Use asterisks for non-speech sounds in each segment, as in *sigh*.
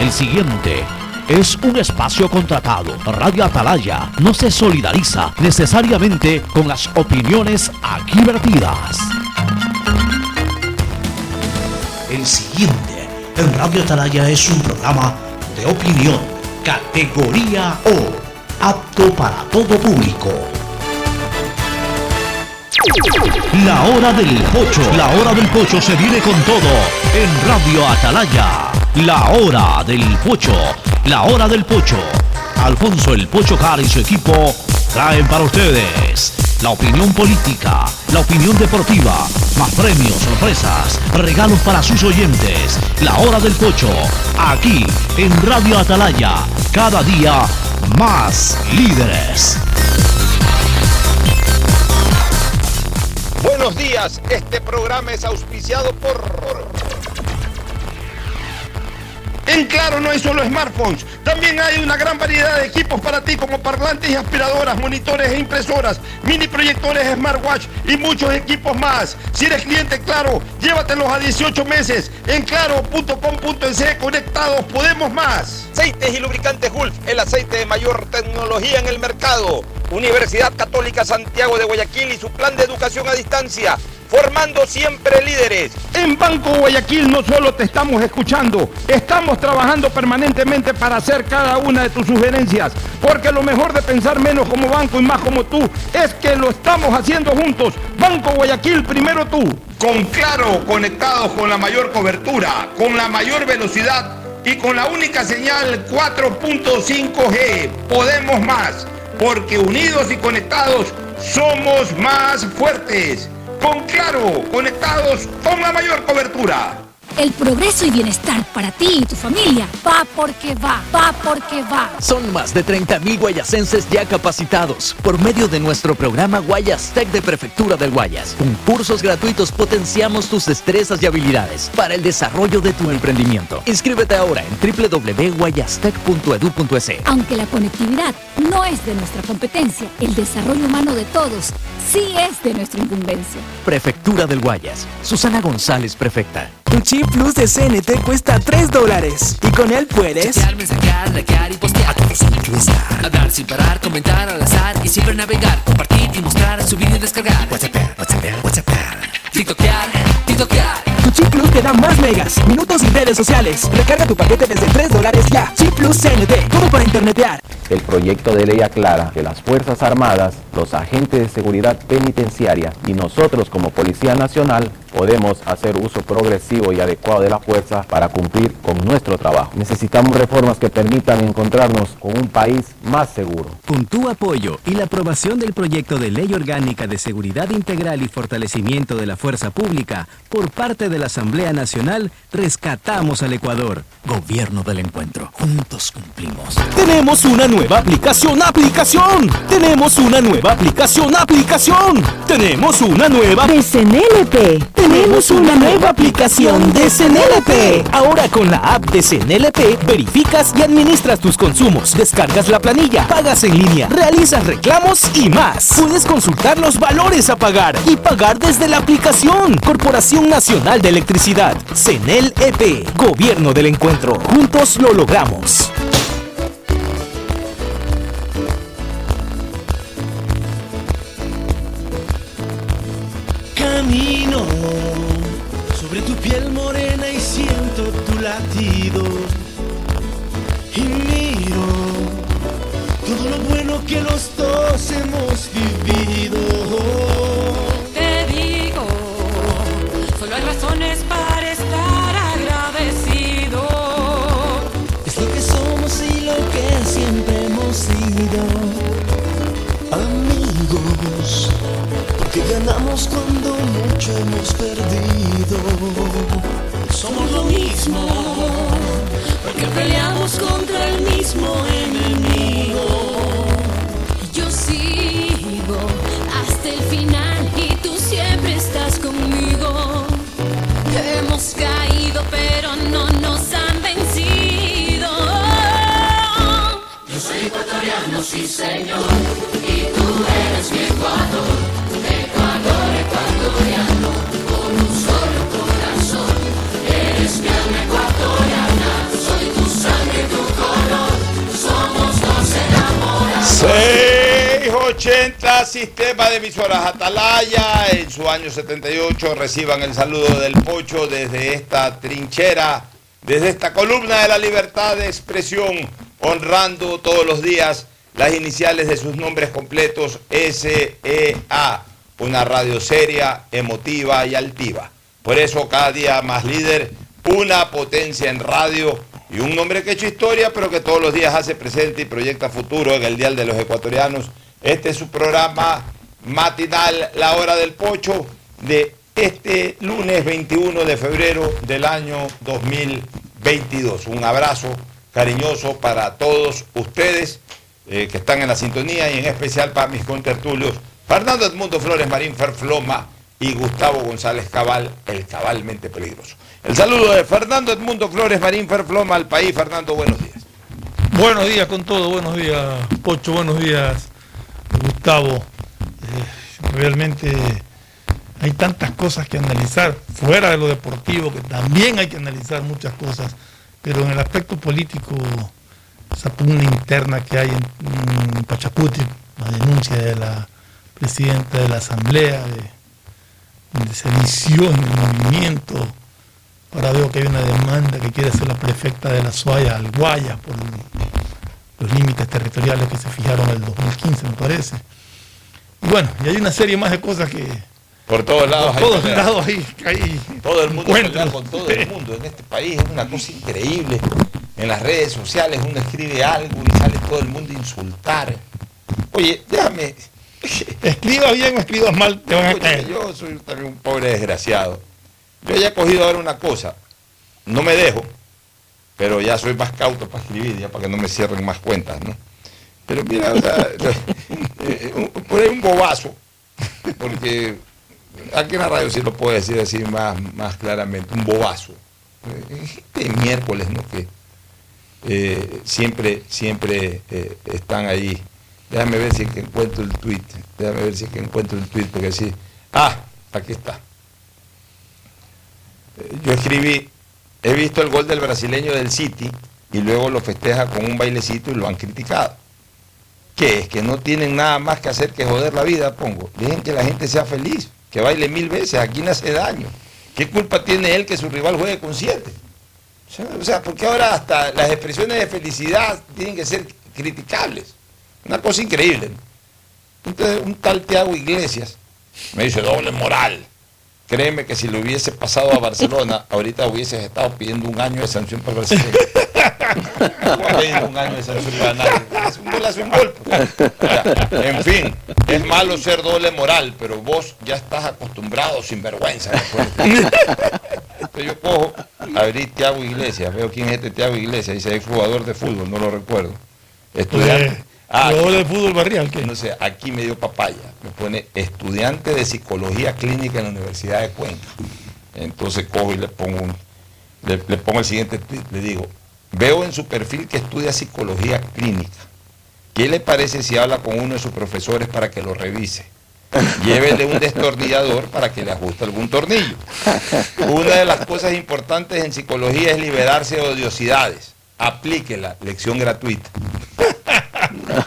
El siguiente es un espacio contratado. Radio Atalaya no se solidariza necesariamente con las opiniones aquí vertidas. El siguiente en Radio Atalaya es un programa de opinión, categoría O, apto para todo público. La hora del pocho, la hora del pocho se viene con todo en Radio Atalaya. La hora del pocho, la hora del pocho. Alfonso el Pocho Car y su equipo traen para ustedes la opinión política, la opinión deportiva, más premios, sorpresas, regalos para sus oyentes. La hora del pocho, aquí en Radio Atalaya, cada día más líderes. Buenos días, este programa es auspiciado por... En Claro no hay solo smartphones, también hay una gran variedad de equipos para ti como parlantes y aspiradoras, monitores e impresoras, mini proyectores smartwatch y muchos equipos más. Si eres cliente Claro, llévatelos a 18 meses. En claro.com.es conectados podemos más. Aceites y lubricantes Gulf, el aceite de mayor tecnología en el mercado. Universidad Católica Santiago de Guayaquil y su plan de educación a distancia formando siempre líderes. En Banco Guayaquil no solo te estamos escuchando, estamos trabajando permanentemente para hacer cada una de tus sugerencias, porque lo mejor de pensar menos como banco y más como tú es que lo estamos haciendo juntos. Banco Guayaquil, primero tú. Con Claro, conectados con la mayor cobertura, con la mayor velocidad y con la única señal 4.5G. Podemos más, porque unidos y conectados somos más fuertes con Claro, conectados con la mayor cobertura. El progreso y bienestar para ti y tu familia va porque va, va porque va. Son más de 30.000 guayasenses ya capacitados por medio de nuestro programa Guayas Tech de Prefectura del Guayas. Con cursos gratuitos potenciamos tus destrezas y habilidades para el desarrollo de tu emprendimiento. Inscríbete ahora en www.guayastech.edu.es. Aunque la conectividad no es de nuestra competencia, el desarrollo humano de todos sí es de nuestra incumbencia. Prefectura del Guayas. Susana González, prefecta. Tu chip plus de CNT cuesta 3 dólares. Y con él puedes. Chatear, mensajear, likear y postear. Hablar sin parar, comentar al azar y siempre navegar. Compartir y mostrar, subir y descargar. WhatsApp, WhatsApp, WhatsApp. TikTokear, TikTokear. Tu chip plus te da más megas, minutos y redes sociales. Recarga tu paquete desde 3 dólares ya. Chip plus CNT, todo para internetear. El proyecto de ley aclara que las Fuerzas Armadas, los agentes de seguridad penitenciaria y nosotros como Policía Nacional podemos hacer uso progresivo y adecuado de la fuerza para cumplir con nuestro trabajo. Necesitamos reformas que permitan encontrarnos con un país más seguro. Con tu apoyo y la aprobación del proyecto de ley orgánica de seguridad integral y fortalecimiento de la fuerza pública por parte de la Asamblea Nacional, rescatamos al Ecuador. Gobierno del Encuentro. Juntos cumplimos. Tenemos una nueva aplicación, aplicación. Tenemos una nueva aplicación, aplicación. Tenemos una nueva... De CNLP. Tenemos una nueva aplicación de CNLP. Ahora con la app de CNLP verificas y administras tus consumos, descargas la planilla, pagas en línea, realizas reclamos y más. Puedes consultar los valores a pagar y pagar desde la aplicación. Corporación Nacional de Electricidad, CNLP, Gobierno del Encuentro. Juntos lo logramos. Camino sobre tu piel morena y siento tu latido. Y miro todo lo bueno que los dos hemos vivido. Porque ganamos cuando mucho hemos perdido. Somos lo mismo, porque peleamos contra el mismo enemigo. Yo sigo hasta el final y tú siempre estás conmigo. Hemos caído, pero no nos han vencido. Yo soy ecuatoriano, sí señor, y tú eres mi Ecuador 80 Sistema de Emisoras Atalaya. En su año 78 reciban el saludo del Pocho desde esta trinchera, desde esta columna de la libertad de expresión, honrando todos los días las iniciales de sus nombres completos SEA una radio seria, emotiva y altiva. Por eso cada día más líder, una potencia en radio y un nombre que ha hecho historia, pero que todos los días hace presente y proyecta futuro en el Dial de los Ecuatorianos. Este es su programa matinal, La Hora del Pocho, de este lunes 21 de febrero del año 2022. Un abrazo cariñoso para todos ustedes eh, que están en la sintonía y en especial para mis contertulios Fernando Edmundo Flores Marín Ferfloma y Gustavo González Cabal, el cabalmente peligroso. El saludo de Fernando Edmundo Flores Marín Ferfloma al país. Fernando, buenos días. Buenos días con todo, buenos días Pocho, buenos días Gustavo. Eh, realmente hay tantas cosas que analizar, fuera de lo deportivo, que también hay que analizar muchas cosas, pero en el aspecto político, esa pugna interna que hay en, en Pachacuti, la denuncia de la presidenta de la Asamblea, de, de sedición del movimiento, ahora veo que hay una demanda que quiere hacer la prefecta de la Suaya al Guayas por los límites territoriales que se fijaron en el 2015, me parece. Y bueno, y hay una serie más de cosas que... Por todos lados. Por todos lados ahí, ahí Todo el mundo pelea con todo el mundo en este país. Es una cosa increíble. En las redes sociales uno escribe algo y sale todo el mundo a insultar. Oye, déjame. Escribas bien o escribas mal, te van a caer. yo soy también un pobre desgraciado. Yo ya he cogido ahora una cosa. No me dejo, pero ya soy más cauto para escribir, ya para que no me cierren más cuentas, ¿no? Pero mira, o sea, *laughs* eh, un- por ahí un bobazo, porque aquí en la radio sí lo puedo decir así más, más claramente, un bobazo. Eh, Gente de miércoles, ¿no? Que eh, siempre, siempre eh, están ahí. Déjame ver si es que encuentro el tweet. Déjame ver si es que encuentro el tweet, porque sí. Ah, aquí está. Eh, Yo escribí, he visto el gol del brasileño del City y luego lo festeja con un bailecito y lo han criticado. ¿Qué es? Que no tienen nada más que hacer que joder la vida, pongo. Dejen que la gente sea feliz, que baile mil veces, aquí no hace daño. ¿Qué culpa tiene él que su rival juegue con siete? O sea, o sea, porque ahora hasta las expresiones de felicidad tienen que ser criticables. Una cosa increíble. Entonces, un tal Tiago Iglesias me dice doble moral. Créeme que si lo hubiese pasado a Barcelona, *laughs* ahorita hubieses estado pidiendo un año de sanción para Barcelona. *laughs* un año de sanción para nadie. Es un gol. pues. O sea, en fin, es malo ser doble moral, pero vos ya estás acostumbrado sin vergüenza. Entonces yo cojo, abrí Tiago Iglesias, veo quién es este Tiago Iglesias, dice ex jugador de fútbol, no lo recuerdo. Estudiante. Ah, aquí- de fútbol barrial, ¿qué? no sé, aquí me dio papaya. Me pone estudiante de psicología clínica en la Universidad de Cuenca. Entonces cojo y le pongo un, le, le pongo el siguiente tweet, le digo, veo en su perfil que estudia psicología clínica. ¿Qué le parece si habla con uno de sus profesores para que lo revise? Llévele un destornillador para que le ajuste algún tornillo. Una de las cosas importantes en psicología es liberarse de odiosidades. Aplíquela, lección gratuita.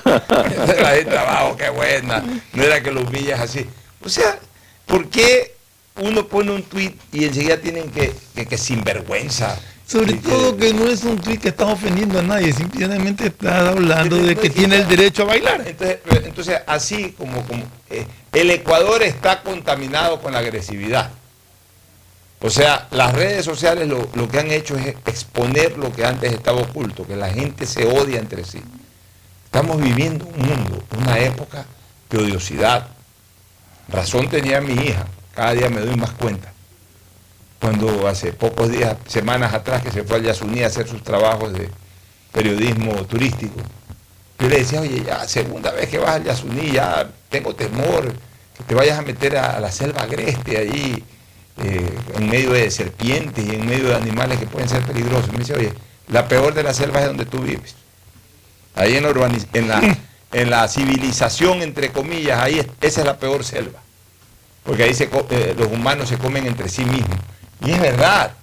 La gente abajo, qué buena. No era que lo humillas así. O sea, ¿por qué uno pone un tweet y enseguida tienen que, que, que sinvergüenza? Sobre todo que no es un tweet que estás ofendiendo a nadie, simplemente estás hablando de que tiene el derecho a bailar. Entonces, entonces así como, como eh, el Ecuador está contaminado con la agresividad. O sea, las redes sociales lo, lo que han hecho es exponer lo que antes estaba oculto, que la gente se odia entre sí. Estamos viviendo un mundo, una época de odiosidad. Razón tenía mi hija, cada día me doy más cuenta. Cuando hace pocos días, semanas atrás, que se fue al Yasuní a hacer sus trabajos de periodismo turístico, yo le decía, oye, ya segunda vez que vas al Yasuní, ya tengo temor que te vayas a meter a, la selva agreste ahí, eh, en medio de serpientes y en medio de animales que pueden ser peligrosos. Me dice, oye, la peor de la selva es donde tú vives. Ahí en la, urbaniz- en la, *laughs* en la civilización, entre comillas, ahí es- esa es la peor selva. Porque ahí se eh, los humanos se comen entre sí mismos. Y es verdad,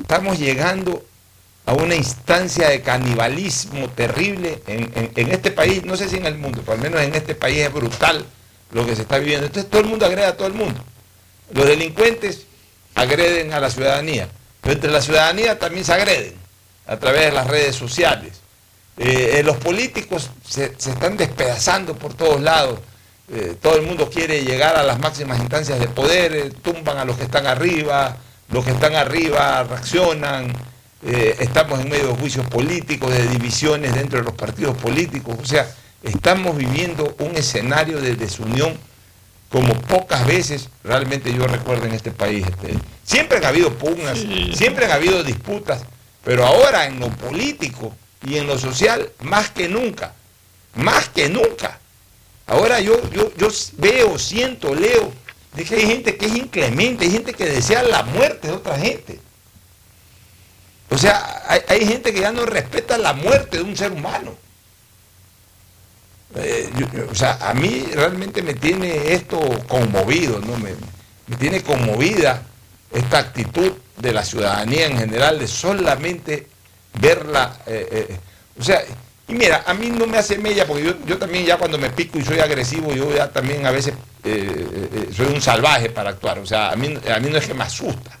estamos llegando a una instancia de canibalismo terrible en, en- en este país, no sé si en el mundo, pero al menos en este país es brutal lo que se está viviendo. Entonces todo el mundo agrede a todo el mundo. Los delincuentes agreden a la ciudadanía, pero entre la ciudadanía también se agreden a través de las redes sociales. Eh, eh, los políticos se, se están despedazando por todos lados. Eh, todo el mundo quiere llegar a las máximas instancias de poder, eh, tumban a los que están arriba, los que están arriba reaccionan, estamos en medio de juicios políticos, de divisiones dentro de los partidos políticos, o sea, estamos viviendo un escenario de desunión como pocas veces realmente yo recuerdo en este país. este, siempre han habido pugnas, siempre han habido disputas, pero ahora en lo político y en lo social, más que nunca, más que nunca. Ahora yo, yo, yo veo, siento, leo, de que hay gente que es inclemente, hay gente que desea la muerte de otra gente. O sea, hay, hay gente que ya no respeta la muerte de un ser humano. Eh, o sea, a mí realmente me tiene esto conmovido, ¿no? Me, me tiene conmovida esta actitud de la ciudadanía en general de solamente verla. eh, eh, o sea, y mira, a mí no me hace mella, porque yo, yo también ya cuando me pico y soy agresivo, yo ya también a veces eh, eh, soy un salvaje para actuar. O sea, a mí, a mí no es que me asusta.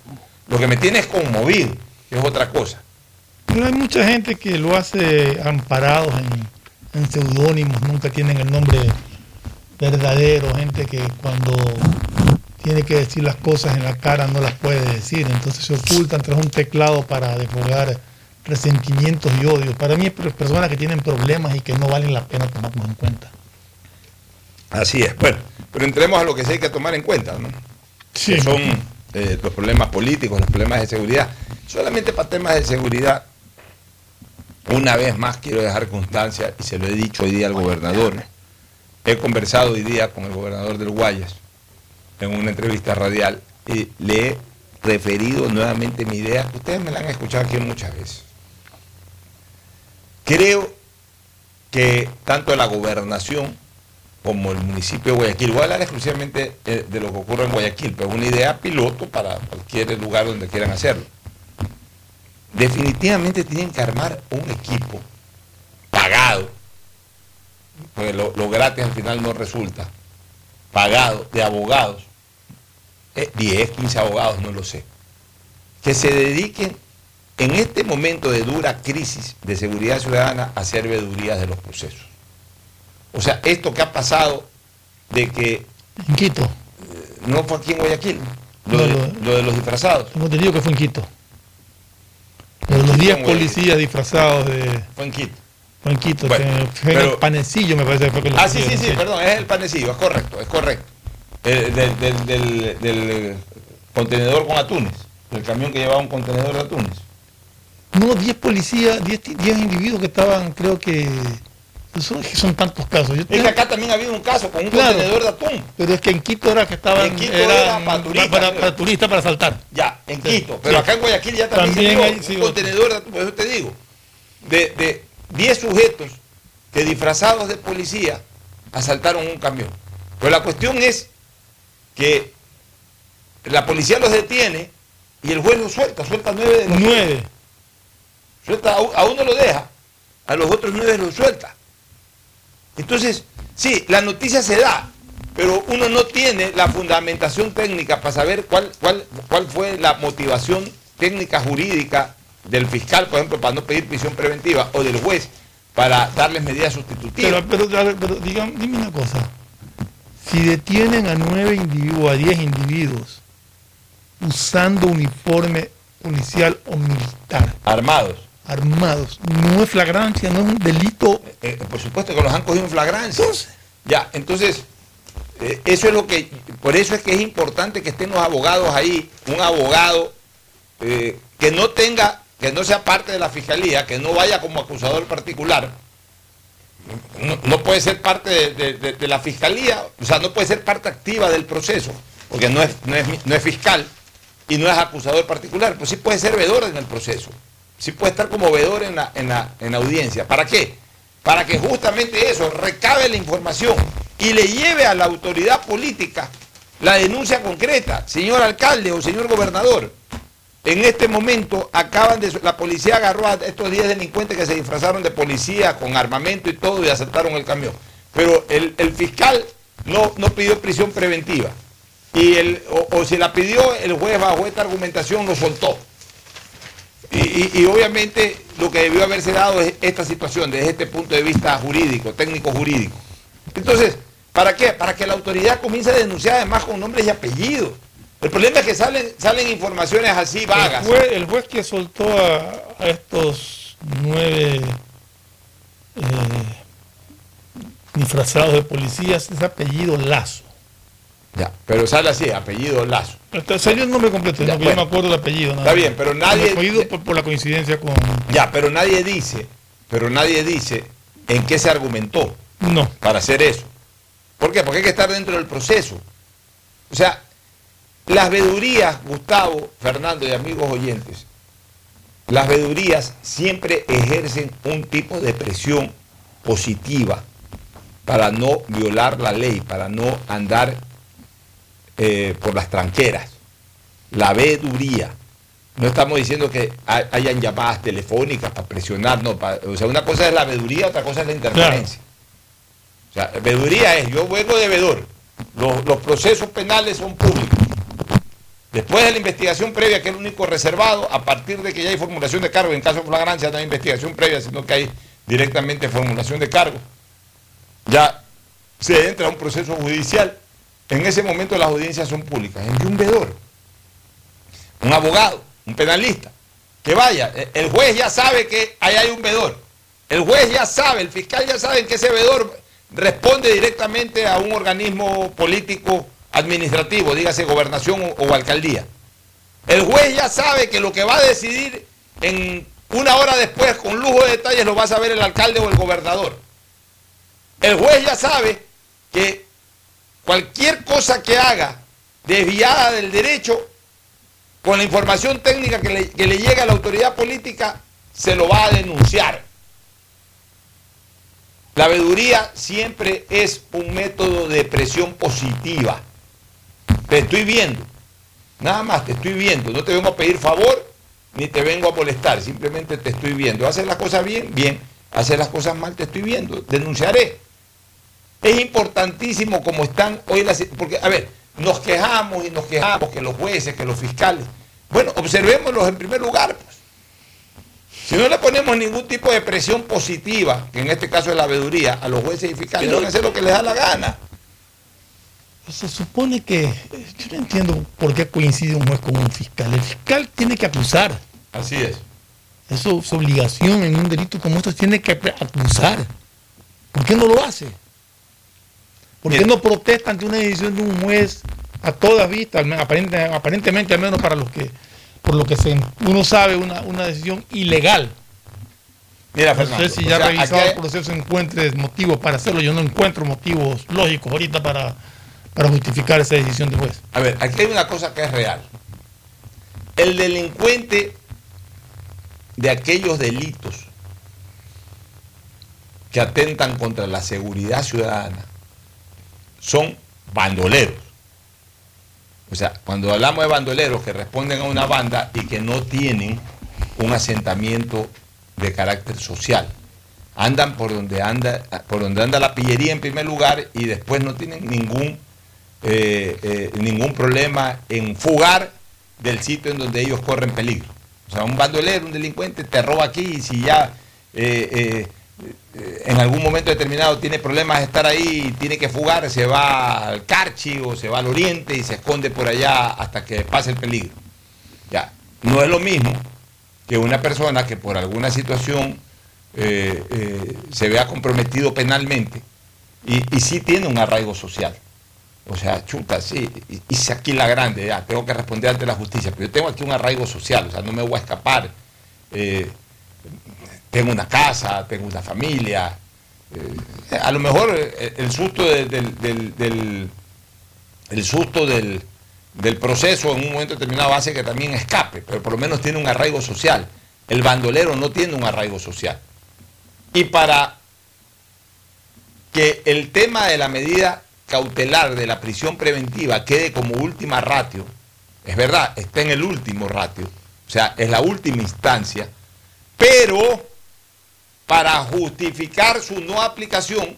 Lo que me tiene es conmovido, que es otra cosa. Pero hay mucha gente que lo hace amparados en, en seudónimos, nunca tienen el nombre verdadero, gente que cuando tiene que decir las cosas en la cara no las puede decir, entonces se ocultan tras un teclado para desfogar resentimientos y odios. Para mí, per- personas que tienen problemas y que no valen la pena tomarnos en cuenta. Así es. Bueno, pero entremos a lo que sí hay que tomar en cuenta, ¿no? Sí. Que son eh, los problemas políticos, los problemas de seguridad. Solamente para temas de seguridad, una vez más quiero dejar constancia, y se lo he dicho hoy día al gobernador, he conversado hoy día con el gobernador del Guayas en una entrevista radial y le he referido nuevamente mi idea, ustedes me la han escuchado aquí muchas veces. Creo que tanto la gobernación como el municipio de Guayaquil, voy a hablar exclusivamente de lo que ocurre en Guayaquil, pero es una idea piloto para cualquier lugar donde quieran hacerlo. Definitivamente tienen que armar un equipo pagado, porque lo, lo gratis al final no resulta, pagado de abogados, eh, 10, 15 abogados, no lo sé, que se dediquen en este momento de dura crisis de seguridad ciudadana hacer veedurías de los procesos. O sea, esto que ha pasado de que... En Quito. no fue aquí en Guayaquil, lo, No, de, lo- lo de los disfrazados. Tengo entendido que fue en Quito. Pero los Quito, 10 güey. policías disfrazados de... Fue en Quito. Fue en Quito, Bueno, que fue en el pero- panecillo me parece que fue que los Ah, sí, sí, sí, perdón, es el panecillo, es correcto, es correcto. Eh, del, del- del- del contenedor con atunes, el camión que llevaba un contenedor de atunes. No, 10 policías, 10 ti- 10 individuos que estaban, creo que... Son, es que son tantos casos. Yo Es que acá también ha habido un caso con un Claro. contenedor de atún. Pero es que en Quito era que estaban... En Quito era para turistas, Para, creo. para para saltar. Ya, en Sí, Quito. Pero sí. acá en Guayaquil ya también, También hay, sí, un contenedor de atún, por eso te digo. De, de 10 sujetos que disfrazados de policía asaltaron un camión. Pero la cuestión es que la policía los detiene y el juez los suelta, suelta nueve de los Nueve. Suelta, a uno lo deja, a los otros nueve los suelta. Entonces, sí, la noticia se da, pero uno no tiene la fundamentación técnica para saber cuál, cuál, cuál fue la motivación técnica jurídica del fiscal, por ejemplo, para no pedir prisión preventiva, o del juez para darles medidas sustitutivas. Pero, pero, pero digan- dime una cosa. Si detienen a nueve individuos, a diez individuos, usando uniforme policial o militar, Armados. Armados, no es flagrancia, no es un delito. Eh, por supuesto que los han cogido en flagrancia. Ya, entonces, eh, eso es lo que, por eso es que es importante que estén los abogados ahí, un abogado eh, que no tenga, que no sea parte de la fiscalía, que no vaya como acusador particular, no, no puede ser parte de, de- de- de la fiscalía, o sea, no puede ser parte activa del proceso, porque no es, no es, no es fiscal y no es acusador particular, pues sí puede ser vedor en el proceso, sí puede estar como vedor en la, en la, en la audiencia. ¿Para qué? Para que justamente eso recabe la información y le lleve a la autoridad política la denuncia concreta, señor alcalde o señor gobernador. en este momento acaban de... La policía agarró a estos 10 delincuentes que se disfrazaron de policía con armamento y todo y asaltaron el camión. Pero el, el fiscal no, no pidió prisión preventiva. Y el, o, o si la pidió, el juez bajo esta argumentación lo soltó. Y, y- y obviamente lo que debió haberse dado es esta situación desde este punto de vista jurídico, técnico jurídico. Entonces, ¿para qué? Para que la autoridad comience a denunciar además con nombres y apellidos. El problema es que salen, salen informaciones así vagas. El juez, el juez que soltó a, a estos nueve eh, disfrazados de policías es apellido Lazo. Ya, pero sale así, apellido Lazo. Entonces, sería el nombre completo, Ya, no, yo me acuerdo el apellido. nada Está bien, pero nadie- apellido por, por la coincidencia con... Ya, pero nadie dice, pero nadie dice en qué se argumentó No. para hacer eso. ¿Por qué? Porque hay que estar dentro del proceso. O sea, las vedurías, Gustavo, Fernando y amigos oyentes, las vedurías siempre ejercen un tipo de presión positiva para no violar la ley, para no andar eh, por las tranqueras. La veduría. No estamos diciendo que hay- hayan llamadas telefónicas para presionar, no. pa- o sea, una cosa es la veduría, otra cosa es la interferencia. O sea, veduría es, yo vengo de vedor. Los, los procesos penales son públicos. Después de la investigación previa, que es el único reservado, a partir de que ya hay formulación de cargo, en caso de flagrancia no hay investigación previa, sino que hay directamente formulación de cargo, ya se entra a un proceso judicial. En ese momento las audiencias son públicas. En un vedor, un abogado, un penalista, que vaya, e- el juez ya sabe que ahí hay un vedor. El juez ya sabe, el fiscal ya sabe que ese vedor responde directamente a un organismo político administrativo, dígase gobernación o, o alcaldía. El juez ya sabe que lo que va a decidir en una hora después, con lujo de detalles, lo va a saber el alcalde o el gobernador. El juez ya sabe que cualquier cosa que haga desviada del derecho, con la información técnica que le, llega a la autoridad política, se lo va a denunciar. La veeduría siempre es un método de presión positiva. Te estoy viendo. Nada más te estoy viendo. No te vengo a pedir favor ni te vengo a molestar. Simplemente te estoy viendo. Haces las cosas bien, bien. Haces las cosas mal, te estoy viendo. Denunciaré. Es importantísimo como están hoy las... Porque, a ver, nos quejamos y nos quejamos que los jueces, que los fiscales... Bueno, observémoslos en primer lugar. Pues. Si no le ponemos ningún tipo de presión positiva, que en este caso es la veeduría, a los jueces y fiscales, van a hacer lo que les da la gana. Se supone que, yo no entiendo por qué coincide un juez con un fiscal. El fiscal tiene que acusar. Así es. Eso es obligación en un delito como estos, tiene que acusar. ¿Por qué no lo hace? ¿Por qué no protesta ante una decisión de un juez a todas vistas, aparente- aparentemente al menos para los que, por lo que se, uno sabe, una, una decisión ilegal? Mira, no sé si o ya sea, revisado hay- el proceso encuentres motivos para hacerlo. Yo no encuentro motivos lógicos ahorita para, para justificar esa decisión del juez. A ver, aquí hay una cosa que es real. El delincuente de aquellos delitos que atentan contra la seguridad ciudadana son bandoleros. O sea, cuando hablamos de bandoleros que responden a una banda y que no tienen un asentamiento de carácter social. Andan por donde anda, por donde anda la pillería en primer lugar y después no tienen ningún eh, eh, ningún problema en fugar del sitio en donde ellos corren peligro. O sea, un bandolero, un delincuente te roba aquí y si ya eh, eh, en algún momento determinado tiene problemas de estar ahí tiene que fugar, se va al Carchi o se va al Oriente y se esconde por allá hasta que pase el peligro. Ya, no es lo mismo que una persona que por alguna situación eh, eh, se vea comprometido penalmente y, y sí tiene un arraigo social. O sea, chuta, sí, hi- hice aquí la grande, ya, tengo que responder ante la justicia, pero yo tengo aquí un arraigo social, o sea, no me voy a escapar. eh, tengo una casa, tengo una familia. eh, a lo mejor eh, el susto del, del- del- el susto del, del proceso en un momento determinado hace que también escape, pero por lo menos tiene un arraigo social. El bandolero no tiene un arraigo social. Y para que el tema de la medida cautelar de la prisión preventiva quede como última ratio, es verdad, está en el último ratio, O sea, es la última instancia. Pero para justificar su no aplicación,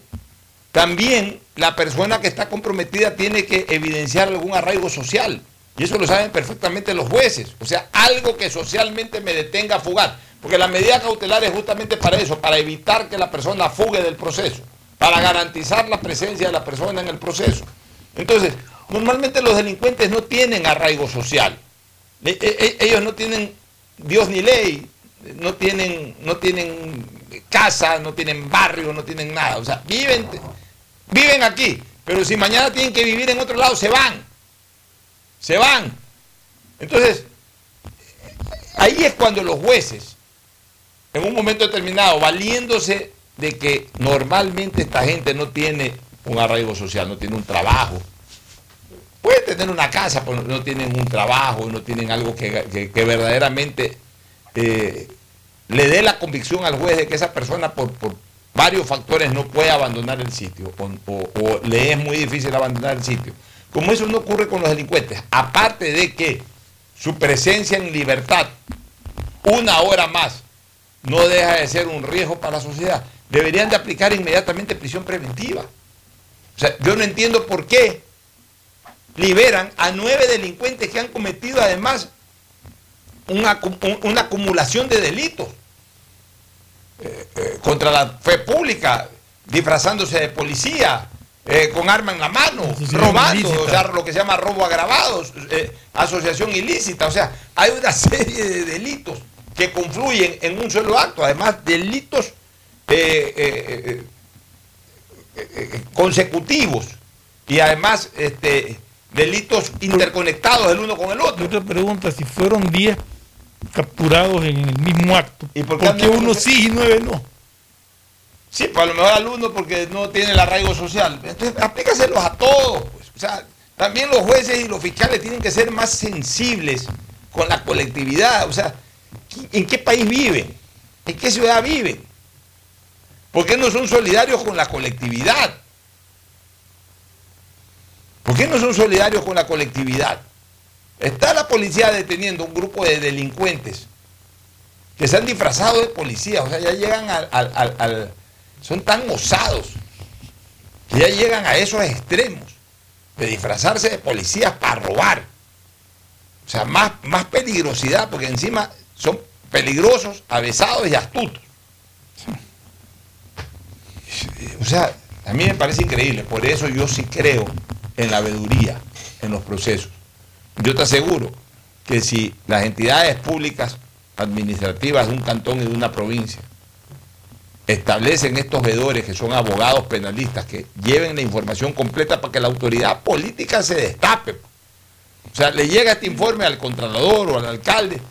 también la persona que está comprometida tiene que evidenciar algún arraigo social. Y eso lo saben perfectamente los jueces. O sea, algo que socialmente me detenga a fugar. Porque la medida cautelar es justamente para eso, para evitar que la persona fugue del proceso, para garantizar la presencia de la persona en el proceso. Entonces, normalmente los delincuentes no tienen arraigo social. E- e- Ellos no tienen Dios ni ley, no tienen, no tienen casa, no tienen barrio, no tienen nada. O sea, viven, viven aquí, pero si mañana tienen que vivir en otro lado, se van. Se van. Entonces, ahí es cuando los jueces, en un momento determinado, valiéndose de que normalmente esta gente no tiene un arraigo social, no tiene un trabajo, puede tener una casa, pero no tienen un trabajo, no tienen algo que- que verdaderamente eh, le dé la convicción al juez de que esa persona por, por varios factores no puede abandonar el sitio o, o- le es muy difícil abandonar el sitio. Como eso no ocurre con los delincuentes, aparte de que su presencia en libertad una hora más no deja de ser un riesgo para la sociedad, deberían de aplicar inmediatamente prisión preventiva. O sea, yo no entiendo por qué liberan a nueve delincuentes que han cometido además una, una acumulación de delitos eh, eh, contra la fe pública, disfrazándose de policía, eh, con arma en la mano, Asociación robando, ilícita. o sea, lo que se llama robo agravado, asociación ilícita, o sea, hay una *laughs* serie de delitos que confluyen en un solo acto, además delitos consecutivos y además este, delitos interconectados el uno con el otro. Otra pregunta, si fueron 10 capturados en el mismo acto, ¿Y por por qué uno sí y nueve no? Sí, pues a lo mejor al uno porque no tiene el arraigo social. Entonces, aplícaselos a todos. pues. O sea, también los jueces y los fiscales tienen que ser más sensibles con la colectividad. O sea, ¿en qué país viven? ¿En qué ciudad viven? ¿Por qué no son solidarios con la colectividad? ¿Por qué no son solidarios con la colectividad? Está la policía deteniendo un grupo de delincuentes que se han disfrazado de policía, o sea, ya llegan al, al- al- al- son tan osados que ya llegan a esos extremos de disfrazarse de policías para robar. O sea, más, más peligrosidad, porque encima son peligrosos, avesados y astutos. O sea, a mí me parece increíble, por eso yo sí creo en la veeduría, en los procesos. Yo te aseguro que si las entidades públicas administrativas de un cantón y de una provincia establecen estos vedores que son abogados penalistas que lleven la información completa para que la autoridad política se destape. O sea, le llega este informe al contralor o al alcalde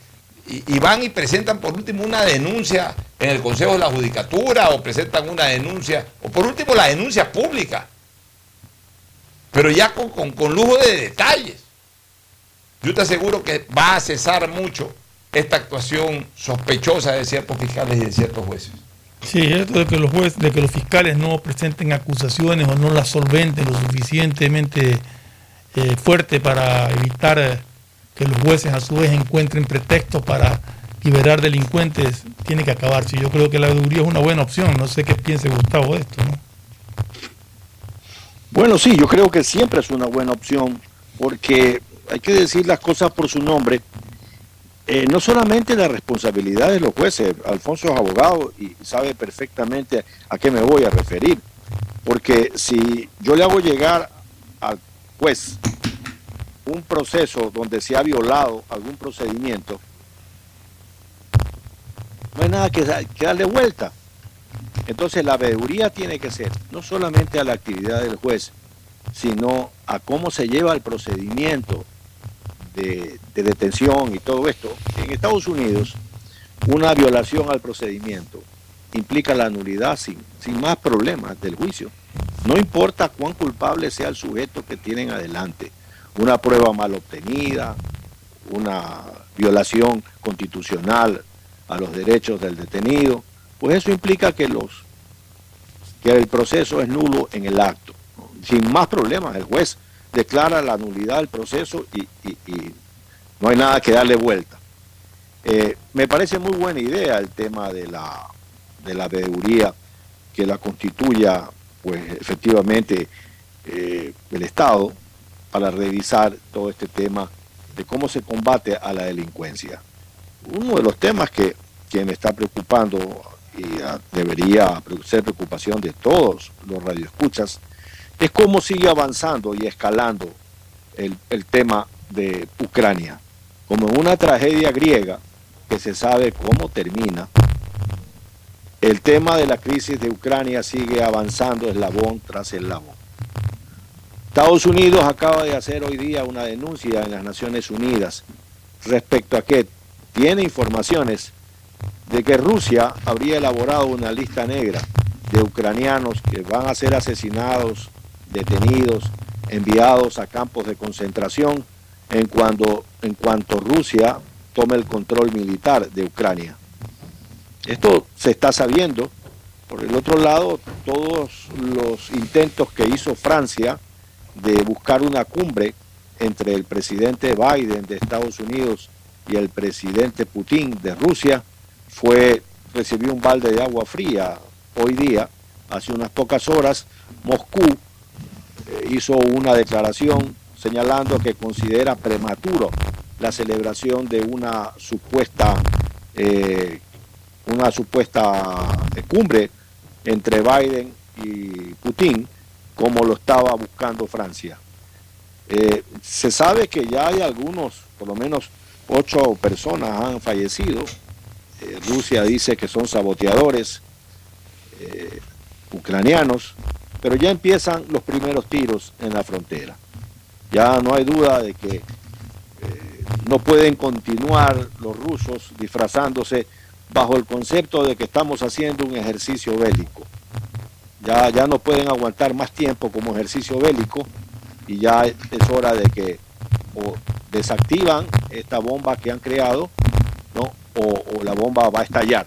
y, y van y presentan por último una denuncia en el Consejo de la Judicatura o presentan una denuncia, o por último la denuncia pública, pero ya con, con- con lujo de detalles. Yo te aseguro que va a cesar mucho esta actuación sospechosa de ciertos fiscales y de ciertos jueces. Sí, esto de que los jueces, de que los fiscales no presenten acusaciones o no las solventen lo suficientemente eh, fuerte para evitar que los jueces a su vez encuentren pretextos para liberar delincuentes, tiene que acabarse. Yo creo que la veeduría es una buena opción. No sé qué piense Gustavo de esto, ¿no? Bueno, sí, yo creo que siempre es una buena opción, porque hay que decir las cosas por su nombre. Eh, no solamente la responsabilidad de los jueces, Alfonso es abogado y sabe perfectamente a qué me voy a referir, porque si yo le hago llegar al juez un proceso donde se ha violado algún procedimiento, no hay nada que, da- que darle vuelta. Entonces la veeduría tiene que ser no solamente a la actividad del juez, sino a cómo se lleva el procedimiento de, de detención y todo esto. En Estados Unidos, una violación al procedimiento implica la nulidad sin más problemas del juicio. No importa cuán culpable sea el sujeto que tienen adelante. Una prueba mal obtenida, una violación constitucional a los derechos del detenido, pues eso implica que los que el proceso es nulo en el acto. Sin más problemas, el juez declara la nulidad del proceso y no hay nada que darle vuelta. Eh, me parece muy buena idea el tema de la, de la veeduría que la constituya, pues efectivamente, eh, el Estado para revisar todo este tema de cómo se combate a la delincuencia. Uno de los temas que, que me está preocupando debería ser preocupación de todos los radioescuchas es cómo sigue avanzando y escalando el, el tema de Ucrania. Como una tragedia griega que se sabe cómo termina, el tema de la crisis de Ucrania sigue avanzando eslabón tras eslabón. Estados Unidos acaba de hacer hoy día una denuncia en las Naciones Unidas respecto a que tiene informaciones de que Rusia habría elaborado una lista negra de ucranianos que van a ser asesinados, detenidos, enviados a campos de concentración en cuanto, en cuanto Rusia tome el control militar de Ucrania. Esto se está sabiendo. Por el otro lado, todos los intentos que hizo Francia de buscar una cumbre entre el presidente Biden de Estados Unidos y el presidente Putin de Rusia fue recibió un balde de agua fría hoy día, hace unas pocas horas, Moscú eh, hizo una declaración señalando que considera prematuro la celebración de una supuesta eh, una supuesta eh, cumbre entre Biden y Putin, como lo estaba buscando Francia. Se sabe que ya hay algunos, por lo menos ocho personas han fallecido. Eh, Rusia dice que son saboteadores ucranianos, pero ya empiezan los primeros tiros en la frontera. Ya no hay duda de que no pueden continuar los rusos disfrazándose bajo el concepto de que estamos haciendo un ejercicio bélico. Ya, ya no pueden aguantar más tiempo como ejercicio bélico y ya es hora de que desactivan esta bomba que han creado ¿no? O, la bomba va a estallar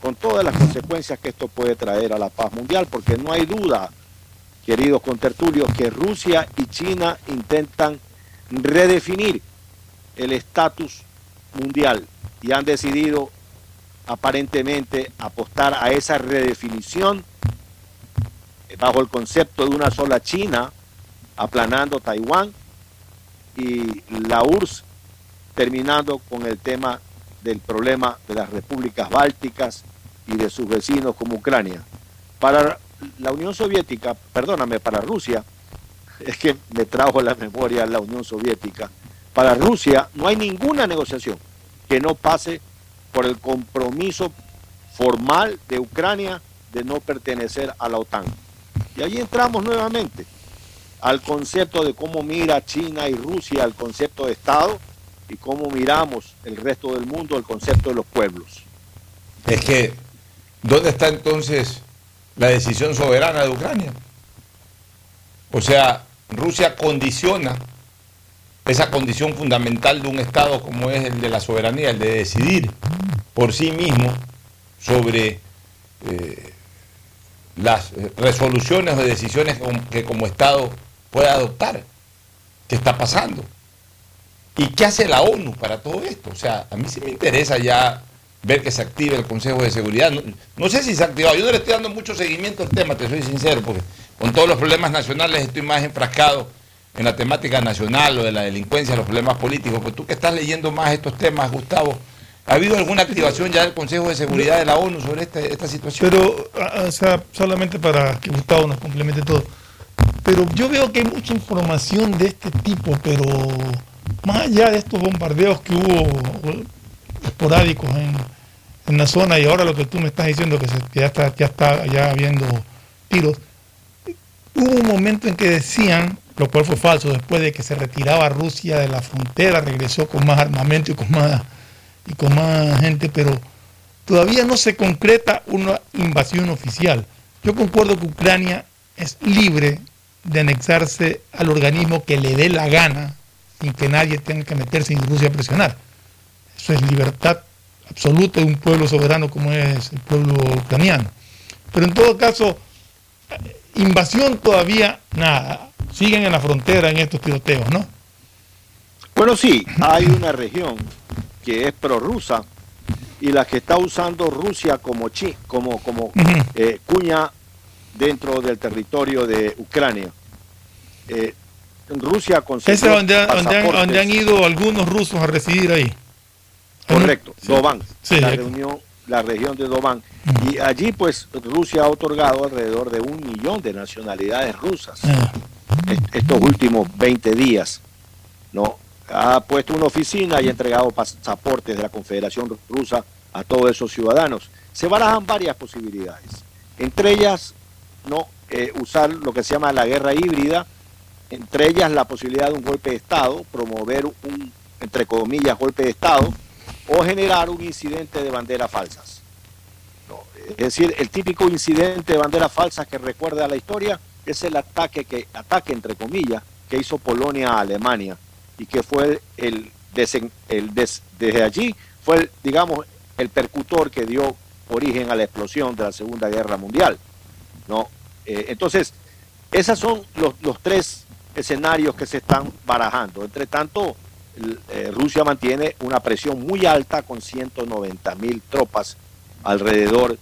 con todas las consecuencias que esto puede traer a la paz mundial, porque no hay duda, queridos contertulios, que Rusia y China intentan redefinir el estatus mundial y han decidido aparentemente apostar a esa redefinición bajo el concepto de una sola China, aplanando Taiwán y la URSS terminando con el tema del problema de las repúblicas bálticas y de sus vecinos como Ucrania. Para la Unión Soviética, perdóname, para Rusia, es que me trajo la memoria la Unión Soviética, para Rusia no hay ninguna negociación que no pase por el compromiso formal de Ucrania de no pertenecer a la OTAN. Y ahí entramos nuevamente al concepto de cómo mira China y Rusia al concepto de Estado y cómo miramos el resto del mundo el concepto de los pueblos. Es que, ¿dónde está entonces la decisión soberana de Ucrania? O sea, Rusia condiciona esa condición fundamental de un Estado como es el de la soberanía, el de decidir por sí mismo sobre eh, las resoluciones o decisiones que como Estado pueda adoptar. ¿Qué está pasando? ¿Y qué hace la ONU para todo esto? O sea, a mí sí me interesa ya ver que se active el Consejo de Seguridad. No, sé si se ha activado. Yo no le estoy dando mucho seguimiento al tema, te soy sincero, porque con todos los problemas nacionales estoy más enfrascado en la temática nacional o de la delincuencia, los problemas políticos. Pues tú que estás leyendo más estos temas, Gustavo, ¿ha habido alguna activación ya del Consejo de Seguridad de la ONU sobre esta, esta situación? Pero, o sea, solamente para que Gustavo nos complemente todo. Pero yo veo que hay mucha información de este tipo, pero más allá de estos bombardeos que hubo esporádicos en, en la zona y ahora lo que tú me estás diciendo que, se, ya está ya está ya habiendo tiros, hubo un momento en que decían lo cual fue falso, después de que se retiraba Rusia de la frontera, regresó con más armamento y con más, y con más gente, pero todavía no se concreta una invasión oficial. Yo concuerdo que Ucrania es libre de anexarse al organismo que le dé la gana, sin que nadie tenga que meterse en Rusia a presionar. Eso es libertad absoluta de un pueblo soberano como es el pueblo ucraniano. Pero en todo caso, invasión todavía nada siguen en la frontera en estos tiroteos, ¿no? Bueno, sí, hay una región que es prorrusa, y la que está usando Rusia como, chi, como, como eh, cuña dentro del territorio de Ucrania. Eh, Rusia consiguió Ese es donde, donde han, pasaportes- donde han ido algunos rusos a residir ahí. Correcto, Sí. Doban, Sí, la aquí. reunión, la región de Doban. Y allí pues Rusia ha otorgado alrededor de un millón de nacionalidades rusas Ah. est- estos últimos 20 días. ¿no? Ha puesto una oficina y ha entregado pasaportes de la Confederación Rusa a todos esos ciudadanos. Se barajan varias posibilidades, entre ellas no Eh, usar lo que se llama la guerra híbrida, entre ellas la posibilidad de un golpe de Estado, promover un, entre comillas, golpe de Estado, o generar un incidente de banderas falsas. No, es decir, el típico incidente de banderas falsas que recuerda a la historia es el ataque, que, ataque entre comillas, que hizo Polonia a Alemania y que fue el, desen- el des- desde allí fue, el, digamos, el percutor que dio origen a la explosión de la Segunda Guerra Mundial. ¿no? Eh, entonces, esos son los, los tres escenarios que se están barajando. Entre tanto, eh, Rusia mantiene una presión muy alta con 190 mil tropas alrededor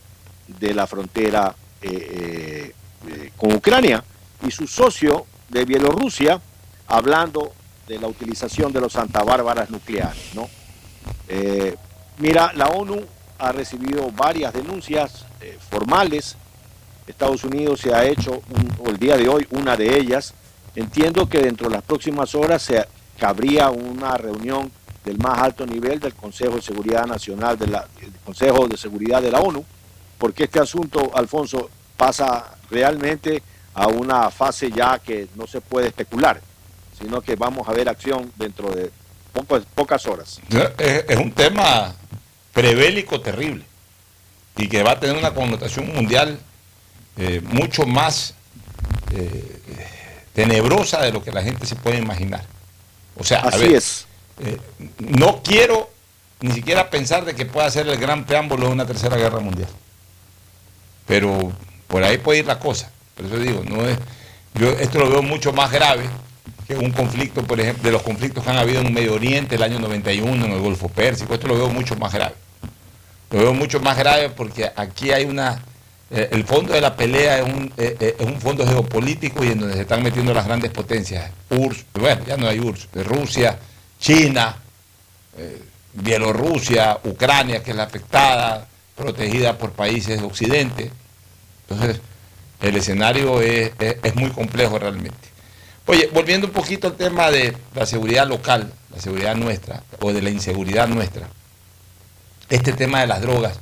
de la frontera eh, eh, con Ucrania y su socio de Bielorrusia hablando de la utilización de los Santa Bárbaras nucleares. ¿no? Mira, la ONU ha recibido varias denuncias formales. Estados Unidos se ha hecho, un- el día de hoy, una de ellas. Entiendo que dentro de las próximas horas se cabría una reunión del más alto nivel del Consejo de Seguridad Nacional, de del Consejo de Seguridad de la ONU, porque este asunto, Alfonso, pasa realmente a una fase ya que no se puede especular, sino que vamos a ver acción dentro de pocas, pocas horas. Es, es un tema prebélico terrible y que va a tener una connotación mundial eh, mucho más eh, tenebrosa de lo que la gente se puede imaginar. O sea, a Así ver, es. eh, no quiero ni siquiera pensar de que pueda ser el gran preámbulo de una tercera guerra mundial. Pero por ahí puede ir la cosa. Por eso digo, no es, yo esto lo veo mucho más grave que un conflicto, por ejemplo, de los conflictos que han habido en Medio Oriente el año 91, en el Golfo Pérsico. Esto lo veo mucho más grave. Lo veo mucho más grave porque aquí hay una... eh, el fondo de la pelea es un, eh, eh, es un fondo geopolítico y en donde se están metiendo las grandes potencias. URSS, bueno, ya no hay URSS, Rusia, China, Bielorrusia, Ucrania, que es la afectada, protegida por países de Occidente. Entonces, el escenario es, es- es muy complejo realmente. Oye, volviendo un poquito al tema de la seguridad local, la seguridad nuestra, o de la inseguridad nuestra, este tema de las drogas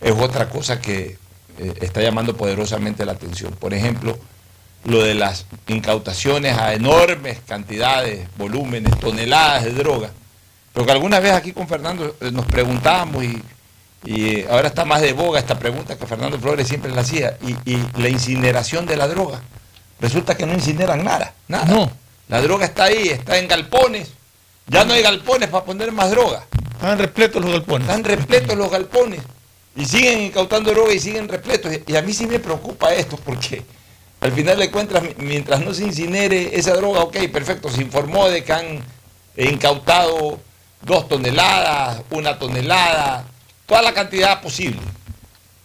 es otra cosa que eh, está llamando poderosamente la atención. Por ejemplo, lo de las incautaciones a enormes cantidades, volúmenes, toneladas de droga. Pero que alguna vez aquí con Fernando eh, nos preguntábamos y, y, eh, ahora está más de boga esta pregunta que Fernando Flores siempre la hacía, y, y la incineración de la droga. Resulta que no incineran nada, nada. No. La droga está ahí, está en galpones. Ya no hay galpones para poner más droga. Están repletos los galpones. Están repletos los galpones. Y siguen incautando droga y siguen repletos. Y- a mí sí me preocupa esto porque al final de cuentas, mi- mientras no se incinere esa droga, ok, perfecto, se informó de que han incautado dos toneladas, una tonelada, toda la cantidad posible.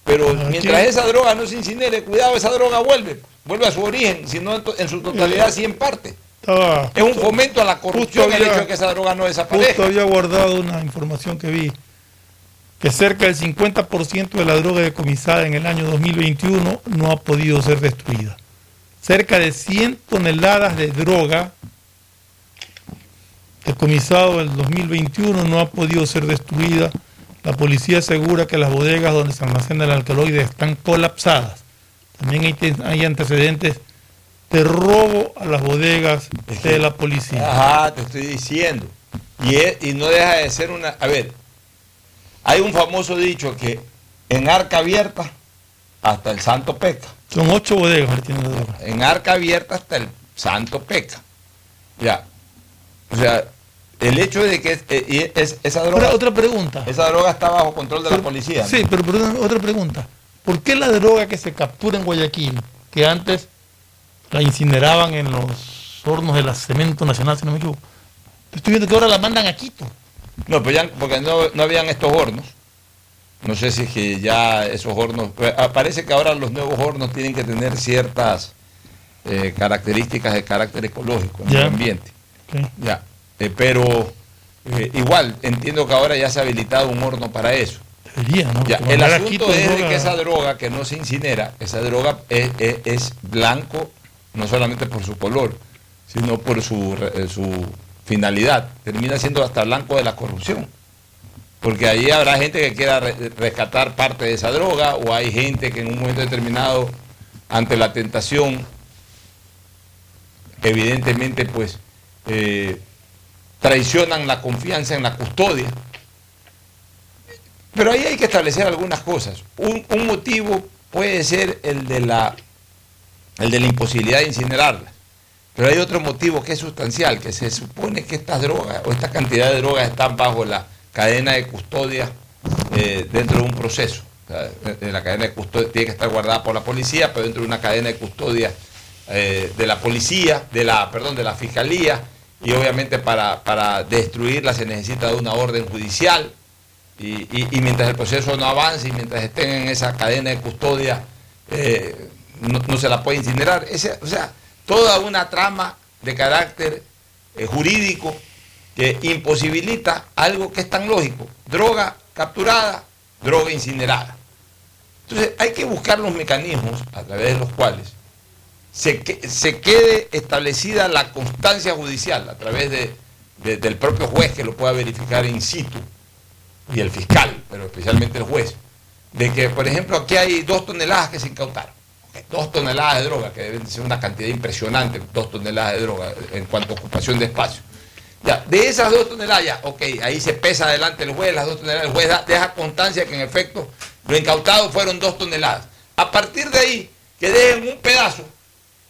Pero mientras esa droga no se incinere, cuidado, esa droga vuelve, vuelve a su origen, si no en su totalidad, sí en parte. Estaba- Es un fomento a la corrupción el hecho de que esa droga no desaparezca. Justo había guardado una información que vi, que cerca del 50% de la droga decomisada en el año 2021 no ha podido ser destruida. Cerca de 100 toneladas de droga decomisado en el 2021 no ha podido ser destruida. La policía asegura que las bodegas donde se almacena el alcaloide están colapsadas. También hay, hay antecedentes de robo a las bodegas de la policía. Ajá, te estoy diciendo. Y, es- y no deja de ser una... A ver, hay un famoso dicho que en arca abierta hasta el santo peca. Son ocho bodegas. En arca abierta hasta el santo peca. Ya. O sea, el hecho de que es- eh, es- esa droga... Ahora, otra pregunta. Esa droga está bajo control de la policía. ¿no? Sí, pero, perdón, otra pregunta. ¿Por qué la droga que se captura en Guayaquil, que antes la incineraban en los hornos de la Cemento Nacional, si no me equivoco, estoy viendo que ahora la mandan a Quito? No, pues ya, porque no, no habían estos hornos. No sé si es que ya esos hornos. eh, ah, Parece que ahora los nuevos hornos tienen que tener ciertas eh, características de carácter ecológico en el ambiente. Ya. Eh, pero eh, igual, entiendo que ahora ya se ha habilitado un horno para eso. Debería, ¿no? Ya, Como el asunto es droga- que esa droga que no se incinera, esa droga es, es- es blanco no solamente por su color, sino por su, su finalidad. Termina siendo hasta blanco de la corrupción. Porque ahí habrá gente que quiera re- rescatar parte de esa droga o hay gente que en un momento determinado, ante la tentación, evidentemente pues eh, traicionan la confianza en la custodia. Pero ahí hay que establecer algunas cosas. Un, un motivo puede ser el de la el de la imposibilidad de incinerarla. Pero hay otro motivo que es sustancial, que se supone que estas drogas o esta cantidad de drogas están bajo la cadena de custodia eh, dentro de un proceso. Sea, eh, la cadena de custodia tiene que estar guardada por la policía, pero dentro de una cadena de custodia eh, de la policía, de la, perdón, de la fiscalía, y obviamente para, para destruirla se necesita de una orden judicial. Y, y- mientras el proceso no avance y mientras estén en esa cadena de custodia, eh, no, no se la puede incinerar. Ese- o sea, toda una trama de carácter eh, jurídico que imposibilita algo que es tan lógico. Droga capturada, droga incinerada. Entonces hay que buscar los mecanismos a través de los cuales se, se quede establecida la constancia judicial a través de- del propio juez que lo pueda verificar in situ y el fiscal, pero especialmente el juez, de que, por ejemplo, aquí hay dos toneladas que se incautaron. Dos toneladas de droga, que deben ser una cantidad impresionante, dos toneladas de droga en cuanto a ocupación de espacio. Ya, de esas dos toneladas, ya, ok, ahí se pesa adelante el juez, las dos toneladas, el juez deja constancia que en efecto lo incautado fueron dos toneladas. A partir de ahí, que dejen un pedazo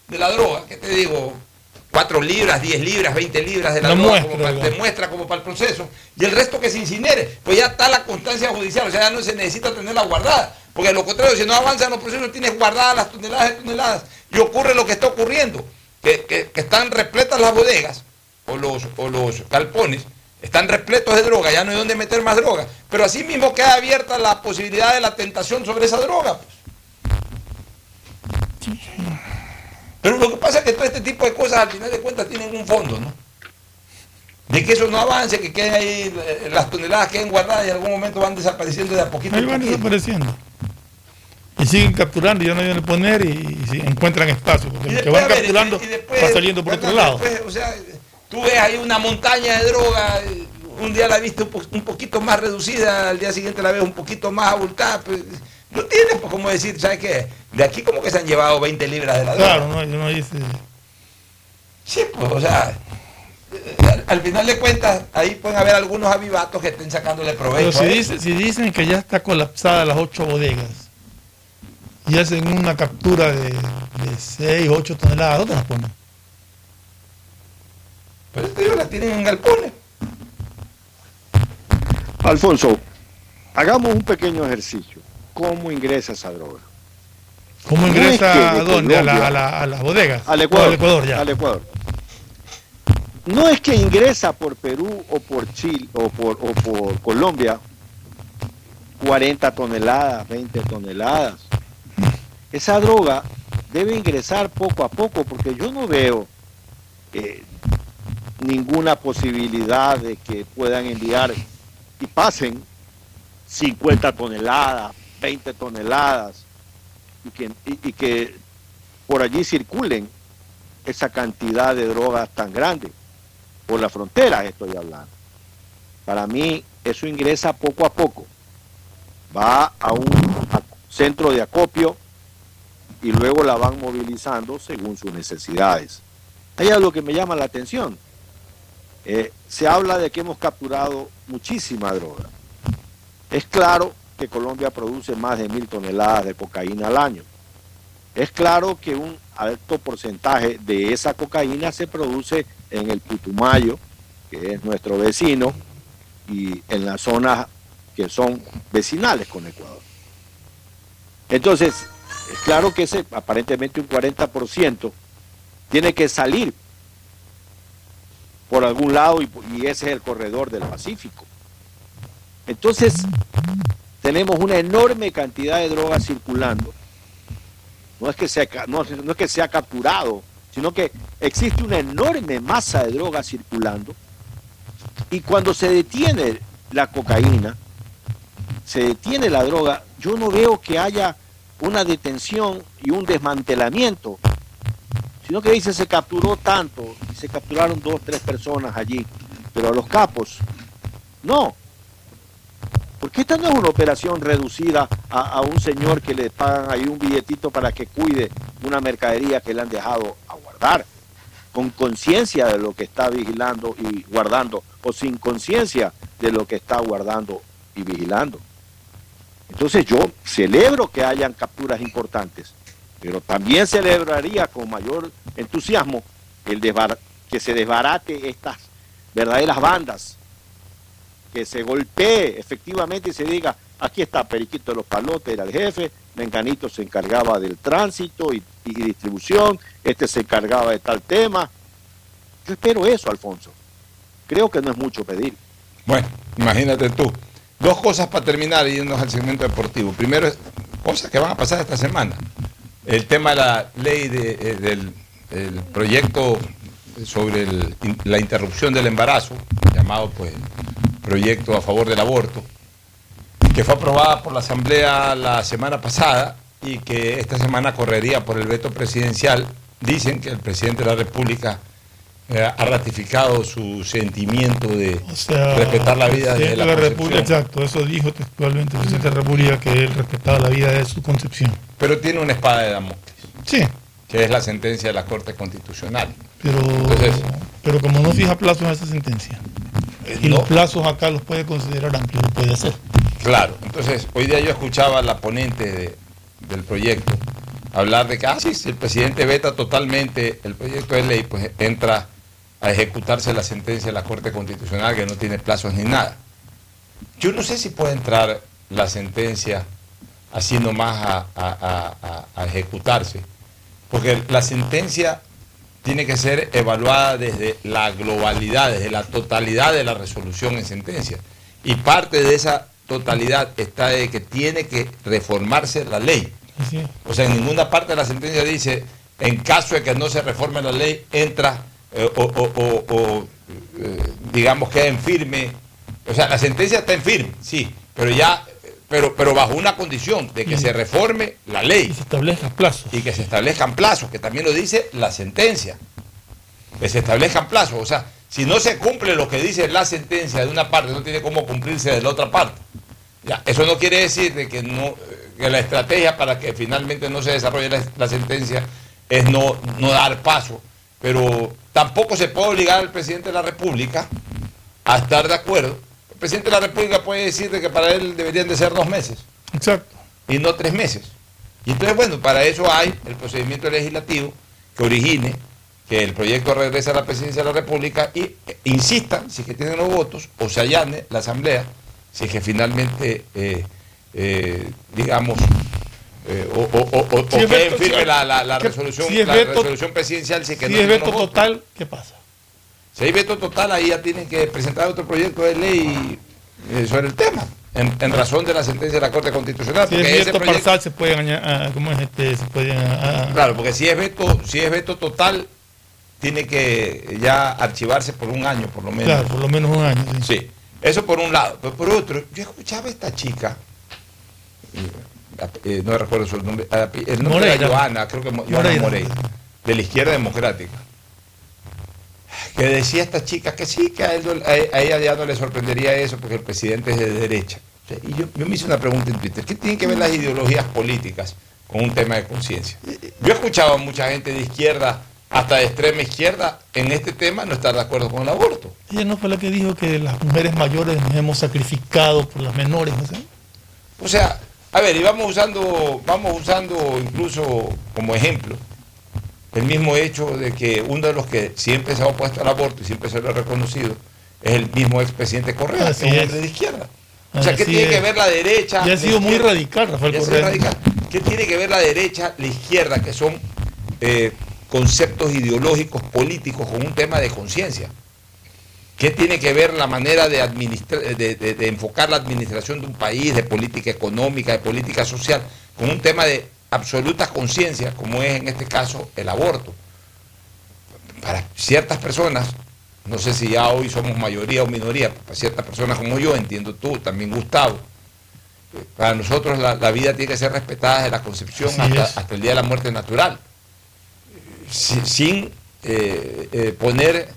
de la droga, que te digo, 4 libras, 10 libras, 20 libras de la droga, muestra, como para, de muestra como para el proceso, y el resto que se incinere, pues ya está la constancia judicial, o sea, ya no se necesita tenerla guardada, porque de lo contrario, si no avanzan los procesos, tienes guardadas las toneladas de toneladas, y ocurre lo que está ocurriendo, que, que- que están repletas las bodegas, o los, o los galpones, están repletos de droga, ya no hay dónde meter más droga, pero así mismo queda abierta la posibilidad de la tentación sobre esa droga. pues. Pero lo que pasa es que todo este tipo de cosas al final de cuentas tienen un fondo, ¿no? De que eso no avance, que queden ahí, eh, las toneladas queden guardadas y en algún momento van desapareciendo de a poquito. Ahí van desapareciendo. Y siguen capturando, ya no hay donde poner y, y encuentran espacio. Porque Y que van ver, capturando y- y después, va saliendo por otro lado. después, o sea, tú ves ahí una montaña de droga, un día la viste un, po- un poquito más reducida, al día siguiente la ves un poquito más abultada. Pues, no tienes, pues, como decir, ¿sabes qué? De aquí como que se han llevado 20 libras de la droga. Claro, no, no dice. Sí, pues, o sea, al, al final de cuentas, ahí pueden haber algunos avivatos que estén sacándole Pero provecho. si, eso. dice- si dicen que ya está colapsada las ocho bodegas y hacen una captura de, de 6, 8 toneladas, ¿dónde las ponen? Pero ellos la tienen en galpones. Alfonso, hagamos un pequeño ejercicio. ¿Cómo ingresa esa droga? ¿Cómo No ingresa es que de a dónde? A, la- a la- a las bodegas. Al Ecuador. al Ecuador, ya. Al Ecuador. No es que ingresa por Perú o por Chile o por, o por Colombia 40 toneladas, 20 toneladas. Esa droga debe ingresar poco a poco porque yo no veo eh, ninguna posibilidad de que puedan enviar y pasen 50 toneladas, 20 toneladas y que, por allí circulen esa cantidad de drogas tan grande. Por la frontera estoy hablando. Para mí eso ingresa poco a poco. Va a un centro de acopio y luego la van movilizando según sus necesidades. Ahí es lo que me llama la atención. Eh, se habla de que hemos capturado muchísima droga. Es claro Colombia produce más de mil toneladas de cocaína al año. Es claro que un alto porcentaje de esa cocaína se produce en el Putumayo, que es nuestro vecino, y en las zonas que son vecinales con Ecuador. Entonces, es claro que ese aparentemente un 40% tiene que salir por algún lado y ese es el corredor del Pacífico. Entonces, tenemos una enorme cantidad de drogas circulando. No es que sea, no, no es que sea capturado, sino que existe una enorme masa de drogas circulando. Y cuando se detiene la cocaína, se detiene la droga, yo no veo que haya una detención y un desmantelamiento, sino que dice se capturó tanto, y se capturaron dos, tres personas allí, pero a los capos, no. Porque esta no es una operación reducida a, a un señor que le pagan ahí un billetito para que cuide una mercadería que le han dejado a guardar, con conciencia de lo que está vigilando y guardando, o sin conciencia de lo que está guardando y vigilando. Entonces yo celebro que hayan capturas importantes, pero también celebraría con mayor entusiasmo el que se desbarate estas verdaderas bandas, que se golpee efectivamente y se diga, aquí está Periquito de los Palotes, era el jefe, Menganito se encargaba del tránsito y, distribución, este se encargaba de tal tema. Yo espero eso, Alfonso. Creo que no es mucho pedir. Bueno, imagínate tú. Dos cosas para terminar y al segmento deportivo. Primero, cosas que van a pasar esta semana. El tema de la ley de, eh, del el proyecto sobre la interrupción del embarazo, llamado pues proyecto a favor del aborto, que fue aprobada por la Asamblea la semana pasada y que esta semana correría por el veto presidencial. Dicen que el presidente de la República eh, ha ratificado su sentimiento de O sea, respetar la vida de la la. República, exacto, eso dijo textualmente el presidente de la República que él respetaba la vida de su concepción. Pero tiene una espada de Damocles. Sí. Que es la sentencia de la Corte Constitucional. Pero, pero como no fija plazos a esa sentencia, y los plazos acá los puede considerar amplios, puede hacer. Claro, entonces hoy día yo escuchaba a la ponente de- del proyecto hablar de que, ah, sí, si el presidente veta totalmente el proyecto de ley, pues entra a ejecutarse la sentencia de la Corte Constitucional que no tiene plazos ni nada. Yo no sé si puede entrar la sentencia así nomás a- a- a ejecutarse, porque la sentencia tiene que ser evaluada desde la globalidad, desde la totalidad de la resolución en sentencia. Y parte de esa totalidad está de que tiene que reformarse la ley. O sea, en ninguna parte de la sentencia dice, en caso de que no se reforme la ley, entra eh, o, o- o- o, eh, digamos, queda en firme. O sea, la sentencia está en firme, sí, pero ya, pero, pero bajo una condición de que se reforme la ley. Y se establezcan plazos. Y que se establezcan plazos, que también lo dice la sentencia. Que se establezcan plazos. O sea, si no se cumple lo que dice la sentencia de una parte, no tiene cómo cumplirse de la otra parte. Ya, eso no quiere decir de que, no, que la estrategia para que finalmente no se desarrolle la, la sentencia es no, no dar paso. Pero tampoco se puede obligar al presidente de la República a estar de acuerdo. Presidente de la República puede decir de que para él deberían de ser dos meses. Exacto. Y no tres meses. Y entonces, bueno, para eso hay el procedimiento legislativo que origine que el proyecto regrese a la presidencia de la República y eh, insistan, si es que tienen los votos, o se allane la Asamblea, si es que finalmente, eh, eh, digamos, eh, o, o, o, o- es veto- firme si- la, la- la que- resolución, si la veto- resolución presidencial, si es que si no es veto los votos. total, ¿qué pasa? Si hay veto total, ahí ya tienen que presentar otro proyecto de ley sobre el tema, en, en razón de la sentencia de la Corte Constitucional. Si porque es veto proyecto- parcial, se pueden aña- ah, ¿cómo es este? Se pueden ah, ah, Claro, porque si es veto, si es veto total, tiene que ya archivarse por un año, por lo menos. Claro, por lo menos un año. Sí. Sí, eso por un lado. Pero por otro, yo escuchaba a esta chica, eh, eh, no recuerdo su nombre, el nombre Moreira. era Joana, creo que Joana Moreira. Moreira, de la izquierda democrática, que decía esta chica que sí, que a, él a- ella ya no le sorprendería eso porque el presidente es de derecha. Y yo, yo me hice una pregunta en Twitter, ¿qué tienen que ver las ideologías políticas con un tema de conciencia? Yo he escuchado a mucha gente de izquierda, hasta de extrema izquierda, en este tema no estar de acuerdo con el aborto. Ella no fue la que dijo que las mujeres mayores nos hemos sacrificado por las menores, ¿no? O sea, a ver, y vamos usando, vamos usando incluso como ejemplo el mismo hecho de que uno de los que siempre se ha opuesto al aborto y siempre se lo ha reconocido es el mismo expresidente Correa, Así que es un hombre de izquierda. O sea, ¿qué tiene que ver la derecha? Y ha sido muy radical, Rafael Correa. radical. ¿Qué tiene que ver la derecha, la izquierda, que son eh, conceptos ideológicos, políticos, con un tema de conciencia? ¿Qué tiene que ver la manera de, de- de enfocar la administración de un país, de política económica, de política social, con un tema de absoluta conciencia, como es en este caso el aborto? Para ciertas personas, no sé si ya hoy somos mayoría o minoría, para ciertas personas como yo, entiendo tú, también Gustavo, eh, para nosotros la, la vida tiene que ser respetada desde la concepción hasta, el día de la muerte natural, si- sin eh, eh, poner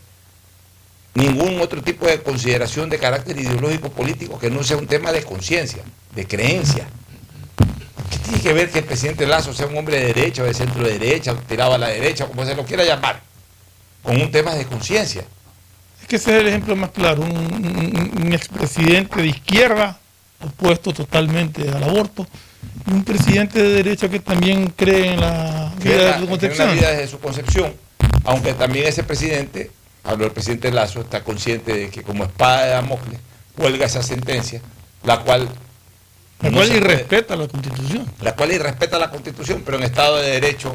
ningún otro tipo de consideración de carácter ideológico político que no sea un tema de conciencia, de creencia. ¿Qué tiene que ver que el presidente Lazo sea un hombre de derecha o de centro derecha, o tirado a la derecha, como se lo quiera llamar, con un tema de conciencia? Es que ese es el ejemplo más claro. Un, un- un expresidente de izquierda opuesto totalmente al aborto y un presidente de derecha que también cree en la vida de la- su concepción. una vida desde su concepción, aunque también ese presidente, habló el presidente Lazo, está consciente de que como espada de Damocles cuelga esa sentencia, la cual La no cual irrespeta la constitución. la cual irrespeta la constitución, pero en Estado de Derecho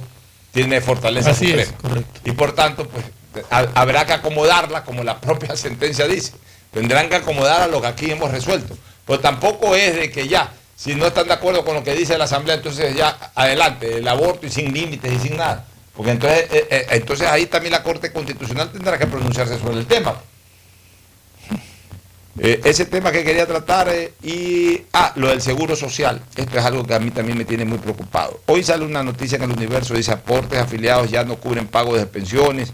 tiene fortaleza Así es, suprema. Y por tanto, pues ha- habrá que acomodarla como la propia sentencia dice. Tendrán que acomodar a lo que aquí hemos resuelto. Pero tampoco es de que ya, si no están de acuerdo con lo que dice la Asamblea, entonces ya adelante, el aborto y sin límites y sin nada. Porque entonces, eh, eh, entonces ahí también la Corte Constitucional tendrá que pronunciarse sobre el tema. Eh, ese tema que quería tratar eh, y ah, lo del seguro social. Esto es algo que a mí también me tiene muy preocupado. Hoy sale una noticia en el universo, dice aportes afiliados ya no cubren pagos de pensiones,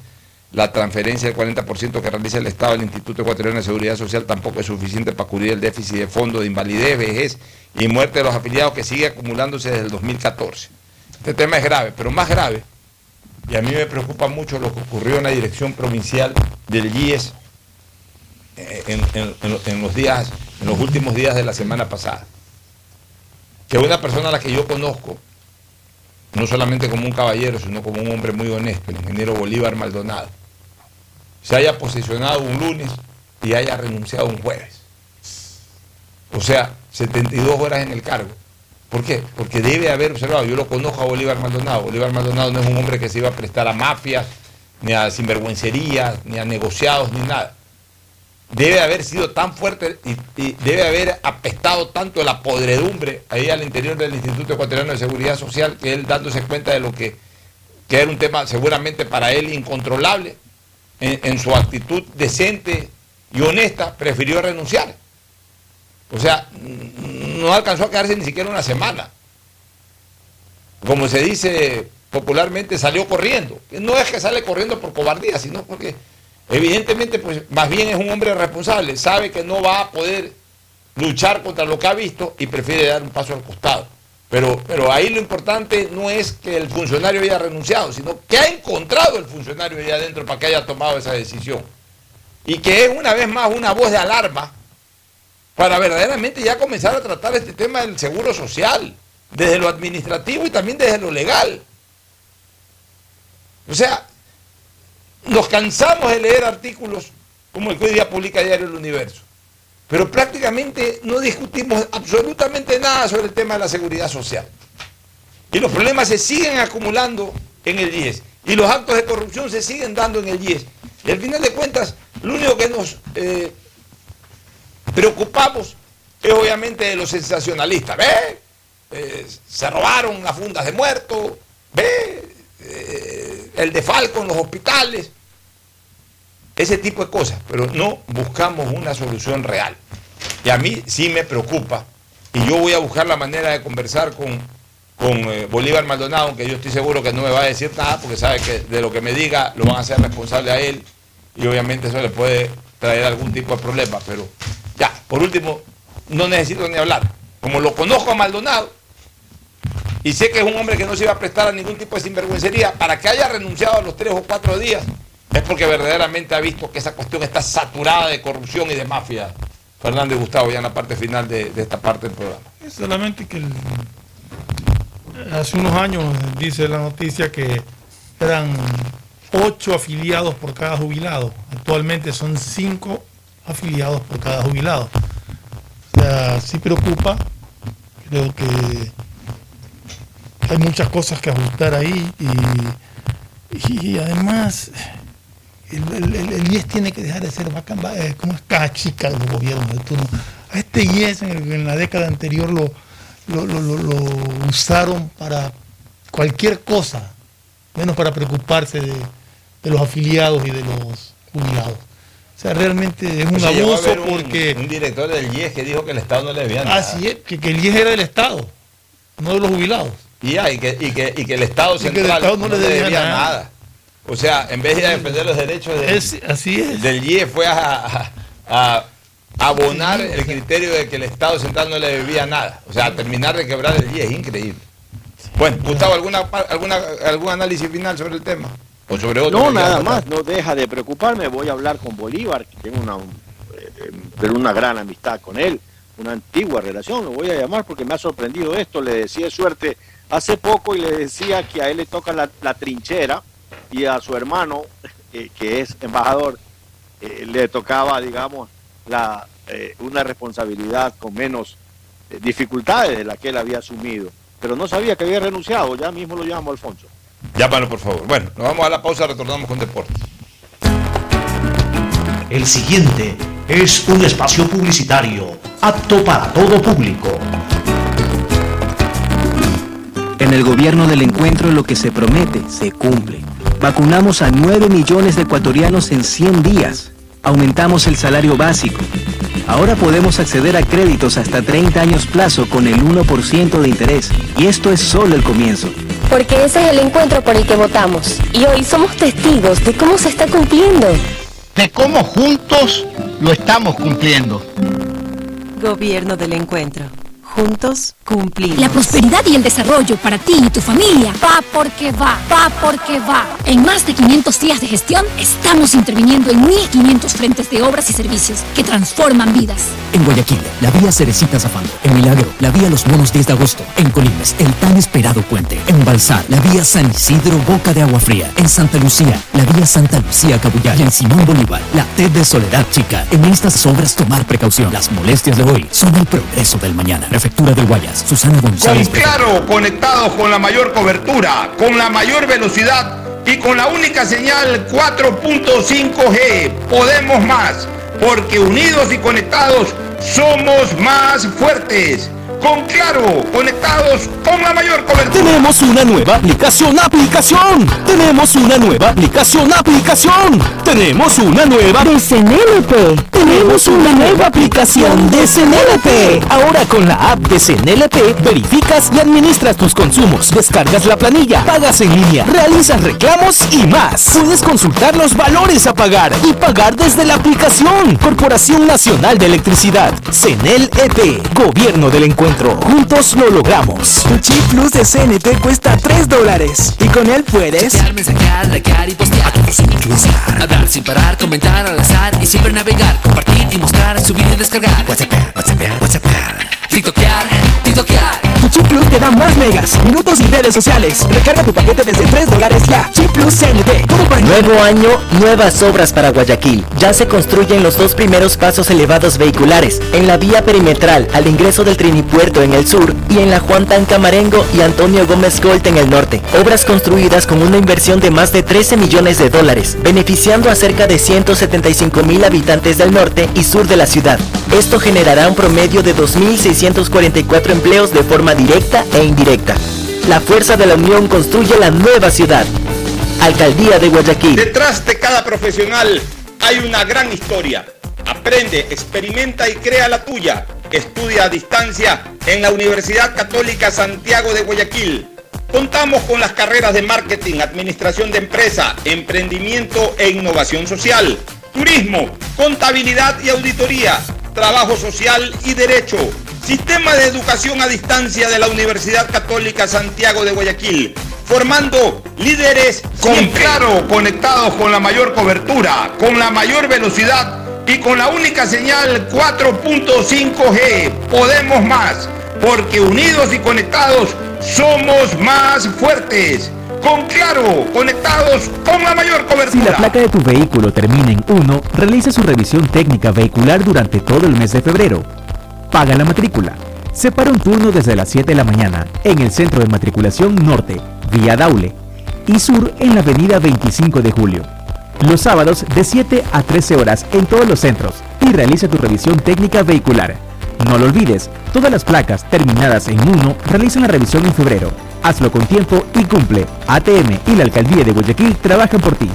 la transferencia del 40% que realiza el Estado al Instituto Ecuatoriano de Seguridad Social tampoco es suficiente para cubrir el déficit de fondo de invalidez, vejez y muerte de los afiliados que sigue acumulándose desde el 2014. Este tema es grave, pero más grave, y a mí me preocupa mucho lo que ocurrió en la dirección provincial del IES en, en- en lo- en los días, en los últimos días de la semana pasada. Que una persona a la que yo conozco, no solamente como un caballero, sino como un hombre muy honesto, el ingeniero Bolívar Maldonado, se haya posicionado un lunes y haya renunciado un jueves. O sea, 72 horas en el cargo. ¿Por qué? Porque debe haber observado, yo lo conozco a Bolívar Maldonado. Bolívar Maldonado no es un hombre que se iba a prestar a mafias, ni a sinvergüencerías, ni a negociados, ni nada debe haber sido tan fuerte y, debe haber apestado tanto la podredumbre ahí al interior del Instituto Ecuatoriano de Seguridad Social que él dándose cuenta de lo que, que era un tema seguramente para él incontrolable, en, en su actitud decente y honesta, prefirió renunciar. O sea, no alcanzó a quedarse ni siquiera una semana. Como se dice popularmente, salió corriendo. No es que sale corriendo por cobardía, sino porque Evidentemente, pues más bien es un hombre responsable, sabe que no va a poder luchar contra lo que ha visto y prefiere dar un paso al costado. Pero, pero ahí lo importante no es que el funcionario haya renunciado, sino que ha encontrado el funcionario ahí adentro para que haya tomado esa decisión. Y que es una vez más una voz de alarma para verdaderamente ya comenzar a tratar este tema del seguro social, desde lo administrativo y también desde lo legal. O sea, nos cansamos de leer artículos como el que hoy día publica Diario El Universo, pero prácticamente no discutimos absolutamente nada sobre el tema de la seguridad social. Y los problemas se siguen acumulando en el IES. Y los actos de corrupción se siguen dando en el IES. Y al final de cuentas, lo único que nos eh, preocupamos es obviamente de los sensacionalistas. ¿Ve? Eh, se robaron las fundas de muertos. ¿Ve? Eh, el de Falco en los hospitales. Ese tipo de cosas. Pero no buscamos una solución real. Y a mí sí me preocupa. Y yo voy a buscar la manera de conversar con, con eh, Bolívar Maldonado, aunque yo estoy seguro que no me va a decir nada, porque sabe que de lo que me diga lo van a hacer responsable a él. Y obviamente eso le puede traer algún tipo de problema. Pero ya, por último, no necesito ni hablar. Como lo conozco a Maldonado, y sé que es un hombre que no se iba a prestar a ningún tipo de sinvergüencería, para que haya renunciado a los tres o cuatro días, es porque verdaderamente ha visto que esa cuestión está saturada de corrupción y de mafia. Fernando y Gustavo, ya en la parte final de, esta parte del programa. Es solamente que hace unos años dice la noticia que eran ocho afiliados por cada jubilado. Actualmente son cinco afiliados por cada jubilado. O sea, sí preocupa. Creo que hay muchas cosas que ajustar ahí y además el, el- el- el IES tiene que dejar de ser vaca- va- eh, como es caja chica de los gobiernos de turno. A este IES en, el- en la década anterior lo, lo, lo- lo- usaron para cualquier cosa, menos para preocuparse de, de los afiliados y de los jubilados. O sea, realmente es un a abuso un- porque... Un director del IES que dijo que el Estado no le debía nada. Así es, que, que el IES era del Estado, no de los jubilados. Y, ya, y, que, y, que, y que el Estado el central Estado no le debía nada. nada. O sea, en vez de defender los derechos del, Es- así es. del IE, fue a, a- a abonar el criterio de que el Estado central no le debía nada. O sea, a terminar de quebrar el IE, es increíble. Bueno, Gustavo, ¿alguna, alguna, ¿algún análisis final sobre el tema? ¿O sobre otro? No, nada más, no deja de preocuparme. Voy a hablar con Bolívar, que tengo una, eh, pero una gran amistad con él, una antigua relación. Lo voy a llamar porque me ha sorprendido esto. Le decía suerte hace poco y le decía que a él le toca la, la trinchera y a su hermano, eh, que es embajador, eh, le tocaba, digamos, la, eh, una responsabilidad con menos eh, dificultades de la que él había asumido. Pero no sabía que había renunciado. Ya mismo lo llamo Alfonso. Llámalo, por favor. Bueno, nos vamos a la pausa, retornamos con deportes. El siguiente es un espacio publicitario apto para todo público. En el gobierno del encuentro lo que se promete se cumple. Vacunamos a 9 millones de ecuatorianos en 100 días. Aumentamos el salario básico. Ahora podemos acceder a créditos hasta 30 años plazo con el 1% de interés. Y esto es solo el comienzo. Porque ese es el encuentro por el que votamos. Y hoy somos testigos de cómo se está cumpliendo. de cómo juntos lo estamos cumpliendo. Gobierno del encuentro. Juntos cumplimos. La prosperidad y el desarrollo para ti y tu familia va porque va, va porque va. En más de 500 días de gestión estamos interviniendo en 1.500 frentes de obras y servicios que transforman vidas. En Guayaquil, la vía Cerecita Zafando. En Milagro, la vía Los Monos 10 de agosto. En Colimes, el tan esperado puente. En Balsar, la vía San Isidro Boca de Agua Fría. En Santa Lucía, la vía Santa Lucía Cabullar. Y en Simón Bolívar, la T de Soledad Chica. En estas obras tomar precaución. Las molestias de hoy son el progreso del mañana. Prefectura de Guayas, Susana Con González. Claro, conectados con la mayor cobertura, con la mayor velocidad y con la única señal 4.5G. Podemos más, porque unidos y conectados somos más fuertes. Con Claro, conectados con la mayor cobertura. Tenemos una nueva aplicación, aplicación. Tenemos una nueva aplicación, aplicación. Tenemos una nueva de CNLP. Tenemos una nueva aplicación de CNLP. Ahora con la app de CNLP verificas y administras tus consumos, descargas la planilla, pagas en línea, realizas reclamos y más. Puedes consultar los valores a pagar y pagar desde la aplicación. Corporación Nacional de Electricidad, CNLEP, Gobierno del Encuentro. Juntos lo logramos. Tu chip plus de CNT cuesta 3 dólares. Y con él puedes. Chatear, mensajear, likear y postear. Hablar sin parar, comentar al azar y siempre navegar, compartir y mostrar, subir y descargar. WhatsApp, WhatsApp, WhatsApp. TikTokear, TikTokear. Plus te da más megas, minutos y redes sociales. Recarga tu paquete desde 3 dólares ya. Chip plus CNT. ¿Cómo para Nuevo año, nuevas obras para Guayaquil. Ya se construyen los dos primeros pasos elevados vehiculares, en la vía perimetral al ingreso del Trinipuerto en el sur y en la Juan Tan Camarengo y Antonio Gómez Colt en el norte. Obras construidas con una inversión de más de 13 millones de dólares, beneficiando a cerca de 175 mil habitantes del norte y sur de la ciudad. Esto generará un promedio de 2.644 empleos de forma directa e indirecta. La fuerza de la unión construye la nueva ciudad. Alcaldía de Guayaquil. Detrás de cada profesional hay una gran historia. Aprende, experimenta y crea la tuya. Estudia a distancia en la Universidad Católica Santiago de Guayaquil. Contamos con las carreras de marketing, administración de empresa, emprendimiento e innovación social, turismo, contabilidad y auditoría, trabajo social y derecho. Sistema de educación a distancia de la Universidad Católica Santiago de Guayaquil, formando líderes con claro, conectados con la mayor cobertura, con la mayor velocidad y con la única señal 4.5G. Podemos más, porque unidos y conectados somos más fuertes. Con claro, conectados con la mayor Si cobertura. la placa de tu vehículo termina en 1, realice su revisión técnica vehicular durante todo el mes de febrero. Paga la matrícula. Separa un turno desde las 7 de la mañana en el Centro de Matriculación Norte, vía Daule, y Sur en la Avenida 25 de Julio. Los sábados de 7 a 13 horas en todos los centros y realiza tu revisión técnica vehicular. No lo olvides, todas las placas terminadas en 1 realizan la revisión en febrero. Hazlo con tiempo y cumple. ATM y la Alcaldía de Guayaquil trabajan por ti.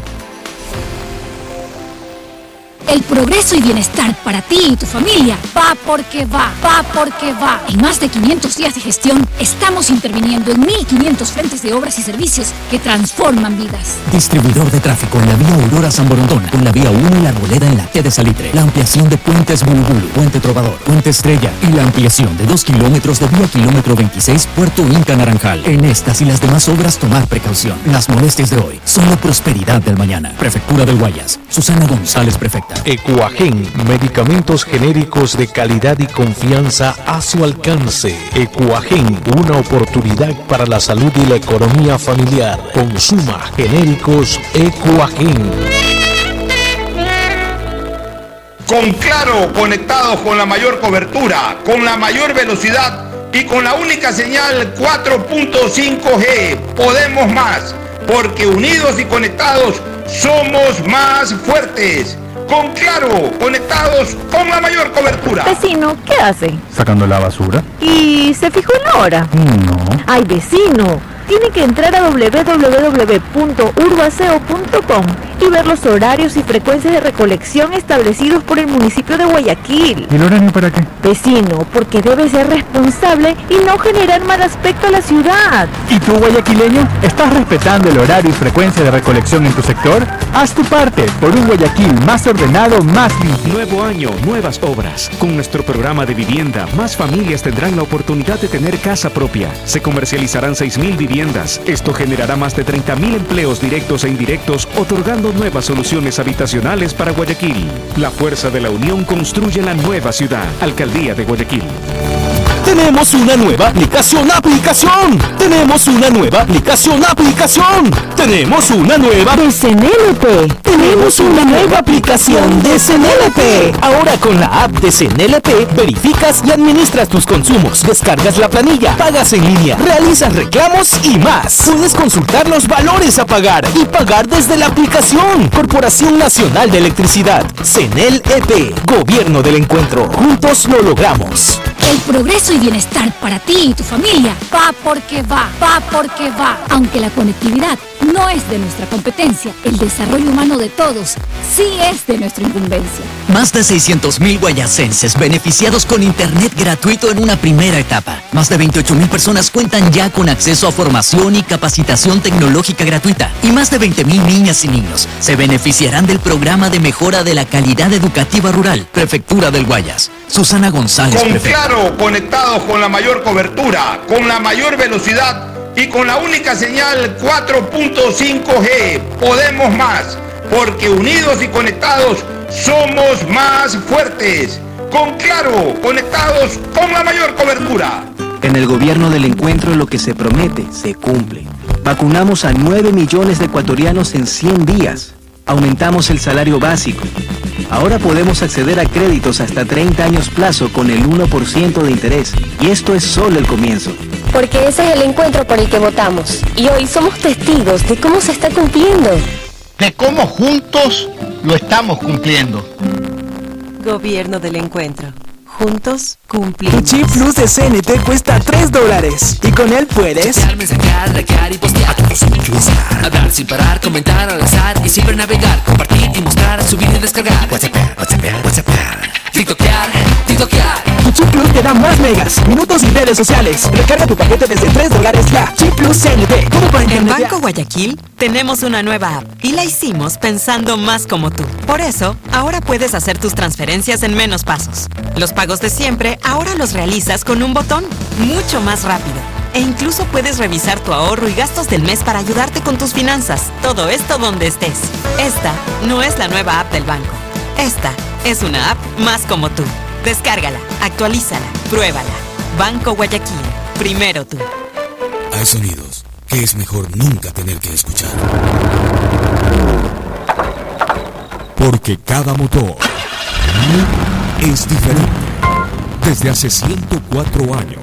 El progreso y bienestar para ti y tu familia va porque va, va porque va. En más de 500 días de gestión, estamos interviniendo en 1.500 frentes de obras y servicios que transforman vidas. Distribuidor de tráfico en la vía Aurora San Borondón, en la vía 1 y la Arboleda en la T de Salitre. La ampliación de puentes Bulubulu, Puente Trovador, Puente Estrella y la ampliación de 2 kilómetros de vía kilómetro 26 Puerto Inca Naranjal. En estas y las demás obras tomar precaución. Las molestias de hoy son la prosperidad del mañana. Prefectura del Guayas. Susana González, prefecta. Ecuagen, medicamentos genéricos de calidad y confianza a su alcance. Ecuagen, una oportunidad para la salud y la economía familiar. Consuma genéricos Ecuagen. Con Claro, conectados con la mayor cobertura, con la mayor velocidad y con la única señal 4.5G. Podemos más, porque unidos y conectados somos más fuertes. Con Claro, conectados con la mayor cobertura. Vecino, ¿qué hace? Sacando la basura. ¿Y se fijó en la hora? No. Ay, vecino, tiene que entrar a www.urbaceo.com y ver los horarios y frecuencias de recolección establecidos por el municipio de Guayaquil. ¿Y el horario para qué? Vecino, porque debe ser responsable y no generar mal aspecto a la ciudad. ¿Y tú, guayaquileño, estás respetando el horario y frecuencia de recolección en tu sector? Haz tu parte por un Guayaquil más ordenado, más limpio. Nuevo año, nuevas obras. Con nuestro programa de vivienda, más familias tendrán la oportunidad de tener casa propia. Se comercializarán 6.000 viviendas. Esto generará más de 30.000 empleos directos e indirectos, otorgando nuevas soluciones habitacionales para Guayaquil. La fuerza de la unión construye la nueva ciudad. Alcaldía de Guayaquil. Tenemos una nueva aplicación, aplicación. Tenemos una nueva aplicación, aplicación. Tenemos una nueva de CNLP. Tenemos una nueva aplicación de CNLP. Ahora con la app de CNLP verificas y administras tus consumos, descargas la planilla, pagas en línea, realizas reclamos y más. Puedes consultar los valores a pagar y pagar desde la aplicación. Corporación Nacional de Electricidad, CNLP, Gobierno del Encuentro. Juntos lo logramos. El progreso y bienestar para ti y tu familia va porque va, va porque va. Aunque la conectividad no es de nuestra competencia, el desarrollo humano de todos sí es de nuestra incumbencia. Más de 600.000 guayacenses beneficiados con internet gratuito en una primera etapa. Más de 28.000 personas cuentan ya con acceso a formación y capacitación tecnológica gratuita. Y más de 20.000 niñas y niños se beneficiarán del programa de mejora de la calidad educativa rural. Prefectura del Guayas. Susana González, Con prefecta. Claro, conectados con la mayor cobertura, con la mayor velocidad y con la única señal 4.5G. Podemos más, porque unidos y conectados somos más fuertes. Con Claro, conectados con la mayor cobertura. En el gobierno del encuentro lo que se promete se cumple. Vacunamos a 9 millones de ecuatorianos en 100 días. Aumentamos el salario básico. Ahora podemos acceder a créditos hasta 30 años plazo con el 1% de interés. Y esto es solo el comienzo. Porque ese es el encuentro por el que votamos. Y hoy somos testigos de cómo se está cumpliendo. De cómo juntos lo estamos cumpliendo. Gobierno del encuentro. Juntos Tu cumplimos. chip plus de CNT cuesta 3 dólares. Y con él puedes... Chatear, mensajear, likear y postear. A todos Hablar sin parar, comentar al azar y siempre navegar. Compartir y mostrar, subir y descargar. WhatsApp, WhatsApp, WhatsApp. TikTokear, Tu chip plus te da más megas, minutos y redes sociales. Recarga tu paquete desde 3 dólares ya. Chip plus CNT. Todo para En. Banco Guayaquil tenemos una nueva app y la hicimos pensando más como tú. Por eso, ahora puedes hacer tus transferencias en menos pasos. Los pagos de siempre ahora los realizas con un botón, mucho más rápido. E incluso puedes revisar tu ahorro y gastos del mes para ayudarte con tus finanzas. Todo esto donde estés. Esta no es la nueva app del banco. Esta es una app más como tú. Descárgala, actualízala, pruébala. Banco Guayaquil. Primero tú. Hay sonidos que es mejor nunca tener que escuchar. Porque cada motor es diferente. Desde hace 104 años,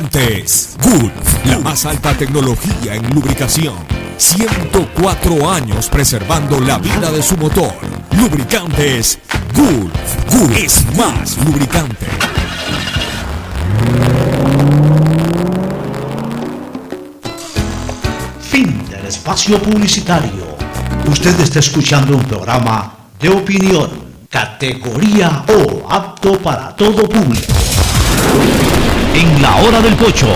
Lubricantes Gulf, la más alta tecnología en lubricación. 104 años preservando la vida de su motor. Lubricantes Gulf. Gulf es más lubricante. Fin del espacio publicitario. Usted está escuchando un programa de opinión, categoría O, apto para todo público. En la hora del pocho,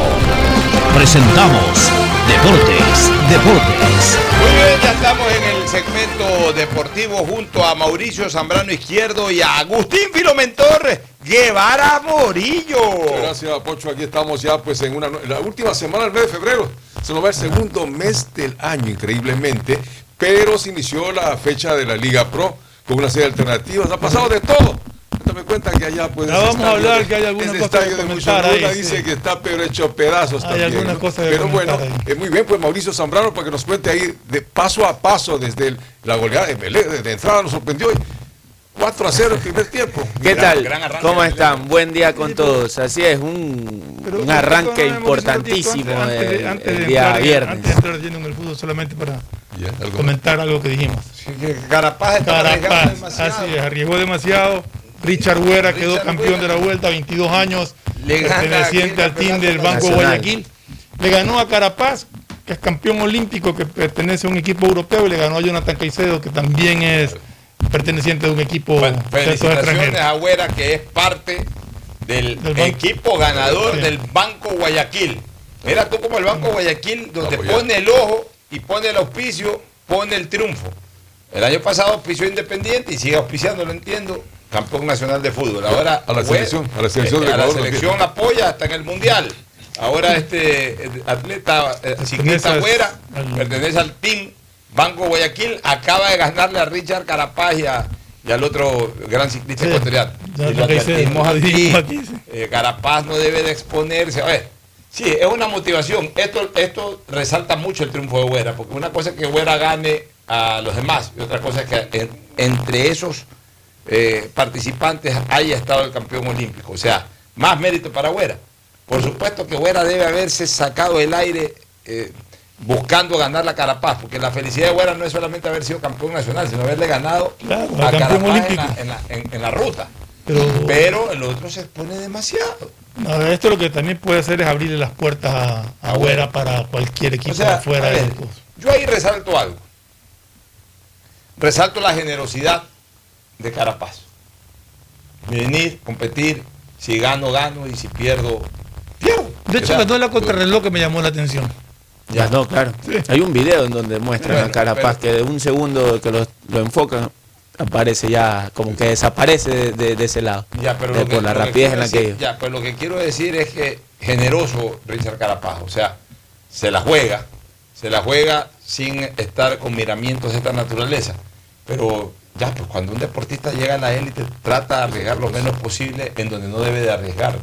presentamos Deportes, Deportes. Muy bien, ya estamos en el segmento deportivo junto a Mauricio Zambrano Izquierdo y a Agustín Filomentor Guevara Morillo. Gracias, Pocho. Aquí estamos ya pues en una en la última semana del mes de febrero. Se nos va el segundo mes del año, increíblemente. Pero se inició la fecha de la Liga Pro con una serie de alternativas. Ha pasado de todo. Dame cuenta que allá pues. Ya vamos a hablar de- que hay algunas cosas que de comentar ahí, dice sí. que está pero hecho pedazos Hay también. algunas ¿no? cosas que Pero bueno, es muy bien pues Mauricio Zambrano para que nos cuente ahí de paso a paso desde el- la goleada de Belé, de, de entrada nos sorprendió. y 4 a 0 el primer tiempo. ¿Qué Gran- tal? gran arranque ¿Cómo de están? Buen día con todos. Así es, un, un arranque importantísimo Antes de- el, antes de el día entrar en- viernes. Antes de entrar lleno en el fútbol, solamente para comentar algo que dijimos. Carapaz estaba arriesgando Carapaz, demasiado. así es, arriesgó demasiado. Richard Huera quedó campeón de la vuelta, 22 años, Le perteneciente al team el del Banco Nacional. Guayaquil. Le ganó a Carapaz, que es campeón olímpico, que pertenece a un equipo europeo, y le ganó a Jonathan Caicedo, que también es perteneciente de un equipo de estos Felicitaciones a Agüera, que es parte del, equipo ganador Sí. del Banco Guayaquil. Mira tú como el Banco Guayaquil, donde pone el ojo y pone el auspicio, pone el triunfo. El año pasado auspició Independiente y sigue auspiciando, lo entiendo, campeón nacional de fútbol. Ahora A la selección, a la selección eh, del a la Ecuador, selección apoya hasta en el Mundial. Ahora este eh, atleta eh, ciclista al- Agüera pertenece al team Banco Guayaquil, acaba de ganarle a Richard Carapaz y, a- y al otro gran ciclista Sí, ecuatoriano. Y lo aquí, aquí, sí. eh, Carapaz no debe de exponerse. A ver, sí, es una motivación. Esto, esto resalta mucho el triunfo de Huera, porque una cosa es que Huera gane a los demás y otra cosa es que en- entre esos eh, participantes haya estado el campeón olímpico. O sea, más mérito para Huera. Por supuesto que Huera debe haberse sacado el aire eh, buscando ganar la Carapaz, porque la felicidad de Huera no es solamente haber sido campeón nacional, sino haberle ganado Claro, a Carapaz en la, en la- en- en la ruta. Pero, Pero el otro se expone demasiado. no, esto lo que también puede hacer es abrirle las puertas a, a Agüera para cualquier equipo O sea, afuera ver, yo ahí resalto algo. Resalto la generosidad de Carapaz. Venir, competir, si gano, gano y si pierdo, pierdo. De hecho, ganó la contrarreloj que me llamó la atención. Ya, no, claro. Hay un video en donde muestran Bueno, a Carapaz que de un segundo que lo, lo enfocan, aparece ya, como que desaparece de, de- de ese lado. Ya, pero de- lo que- por la lo rapidez en la que. Ya, pues lo que quiero decir es que generoso Richard Carapaz, o sea, se la juega, se la juega sin estar con miramientos de esta naturaleza. Pero ya, pues cuando un deportista llega a la élite, trata de arriesgar lo menos posible en donde no debe de arriesgar.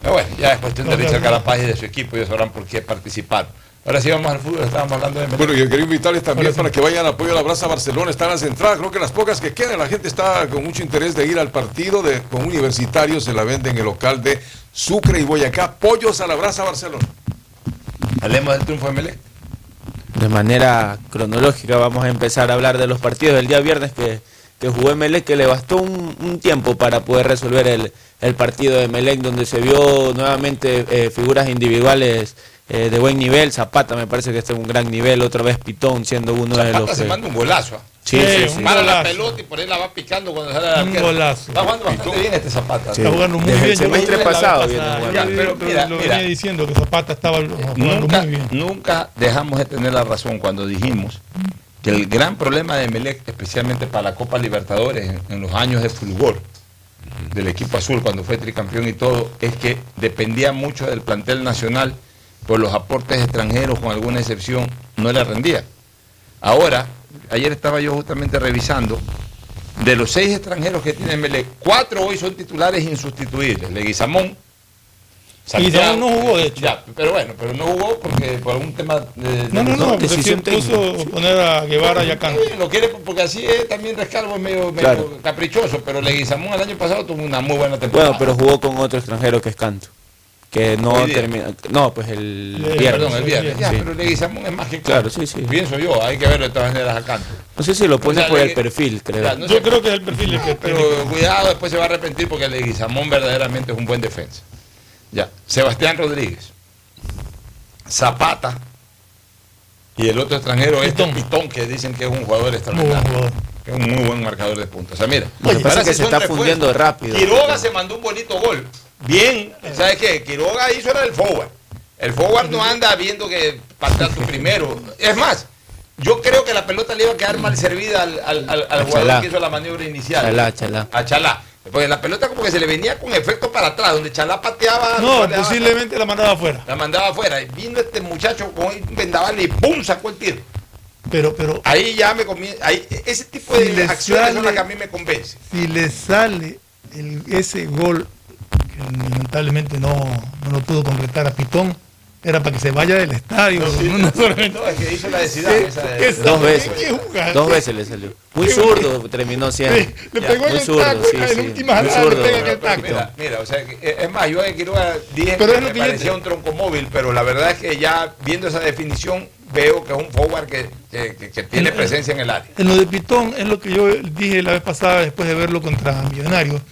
Pero bueno, ya es cuestión de Richard. Carapaz y de su equipo, ellos sabrán por qué participar. Ahora sí vamos al fútbol, estábamos hablando de Bueno, yo quería invitarles también para que vayan al apoyo a la Brasa Barcelona, están las entradas, creo que las pocas que quedan, la gente está con mucho interés de ir al partido de, con universitarios, se la venden en el local de Sucre y Boyacá, pollos a la Brasa Barcelona. Hablemos del triunfo de Melec. De manera cronológica vamos a empezar a hablar de los partidos del día viernes que, que jugó Emelec, que le bastó un, un tiempo para poder resolver el, el partido de Emelec, donde se vio nuevamente eh, figuras individuales eh, de buen nivel. Zapata me parece que está en un gran nivel, otra vez Pitón siendo uno de los se que... manda un golazo. Sí, sí, sí. Para la pelota y por ahí la va picando cuando sale al Un golazo. Está jugando bastante bien este Zapata. Está jugando muy Desde bien. el semestre la pasado Ya, pero mira, lo mira. venía diciendo que Zapata estaba jugando Nunca, muy bien. nunca dejamos de tener la razón cuando dijimos que el gran problema de Melec, especialmente para la Copa Libertadores en, en los años de fulgor del equipo azul cuando fue tricampeón y todo, es que dependía mucho del plantel nacional por los aportes extranjeros, con alguna excepción, no le rendía. Ahora, ayer estaba yo justamente revisando, de los seis extranjeros que tiene Melec, cuatro hoy son titulares insustituibles. Leguizamón, Leguizamón no jugó, de hecho. Ya, pero bueno, pero no jugó porque por algún tema de, No, no, no, porque decisión sí puso poner a Guevara y a Canto. Sí, lo quiere porque así es, también Rescalvo es medio, medio Claro. caprichoso, pero Leguizamón el año pasado tuvo una muy buena temporada. Bueno, pero jugó con otro extranjero que es Canto. Que no termina. No, pues el viernes. Perdón, el viernes. Ya, Sí. pero Leguizamón es más que Claro, sí, sí. Pienso yo, hay que verlo de todas maneras a Canto. No sé si lo pone O sea, por el perfil, creo. No Yo sé, creo que es el perfil el que pero cuidado, después se va a arrepentir porque Leguizamón verdaderamente es un buen defensa. Ya, Sebastián Rodríguez, Zapata y el otro extranjero es Pitón, que dicen que es un jugador extraordinario. Que es un muy buen marcador de punta. O sea, mira, Lo que pasa ahora es que sí se está refuerzos. fundiendo rápido. Quiroga se mandó un bonito gol. Bien, ¿sabes qué? Quiroga hizo era el forward. El forward no anda viendo que patear tu primero. Es más, yo creo que la pelota le iba a quedar mal servida al, al- al- al jugador Chalá. que hizo la maniobra inicial. Chalá, Chalá. A Chalá. Porque la pelota como que se le venía con efecto para atrás, donde Chalá pateaba. No, pateaba- posiblemente la mandaba afuera. La mandaba afuera. Y vino este muchacho con un vendaval y ¡pum! sacó el tiro. Pero, pero Ahí ya me comienza. Ahí, ese tipo de Si acciones son las sale- que a mí me convence. si le sale el- ese gol, lamentablemente no, no lo pudo concretar a Pitón, era para que se vaya del estadio. No, no solamente- No, es que hizo la de Zidane, ¿Qué- esa de- qué Dos veces. Dos veces le salió. Muy zurdo terminó siendo. Sí, le Ya, pegó en muy el zurdo, taco, sí, en última zurdo. pega en el Pero taco. Mira, mira, o sea, eh, es más, yo a Quiroga dije Pero que es lo me parecía te- un tronco móvil, pero la verdad es que ya viendo esa definición veo que es un forward que, que- que- que tiene En- presencia en el área. En lo de Pitón es lo que yo dije la vez pasada después de verlo contra Millonarios,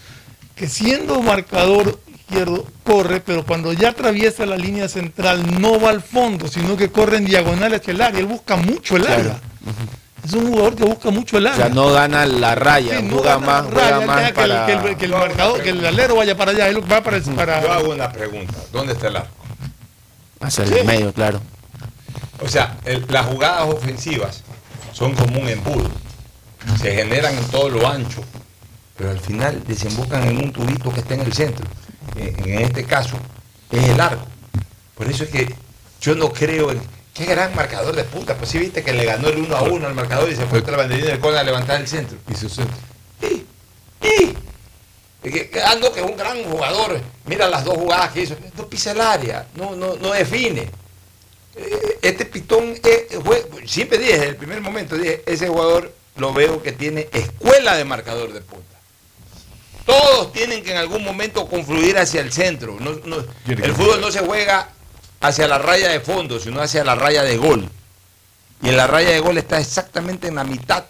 que siendo marcador izquierdo corre, pero cuando ya atraviesa la línea central no va al fondo, sino que corre en diagonal hacia el área. Él busca mucho el Claro. área. Es un jugador que busca mucho el O área. sea, no gana la raya, Sí, no juega gana más, juega raya, más deja que el- para. que el, que el marcador, que el alero vaya para allá, él va para, el- para Yo hago una pregunta, ¿dónde está el arco? Hacia el medio, claro. O sea, el- las jugadas ofensivas son como un embudo. Se generan en todo lo ancho, pero al final desembocan en un tubito que está en el centro. Eh, En este caso, es el arco. Por eso es que yo no creo en. Qué gran marcador de punta. Pues sí viste que le ganó el 1 a 1 al marcador y se fue la banderina del cone a levantar el centro. Y su centro. Y que, que- ah, no, que es un gran jugador. Mira las dos jugadas que hizo. No pisa el área, no, no, no define. Eh, Este pitón, eh, siempre dije, desde el primer momento dije, ese jugador lo veo que tiene escuela de marcador de punta. Todos tienen que en algún momento confluir hacia el centro. No- no- el fútbol no se juega hacia la raya de fondo, sino hacia la raya de gol. Y en la raya de gol está exactamente en la mitad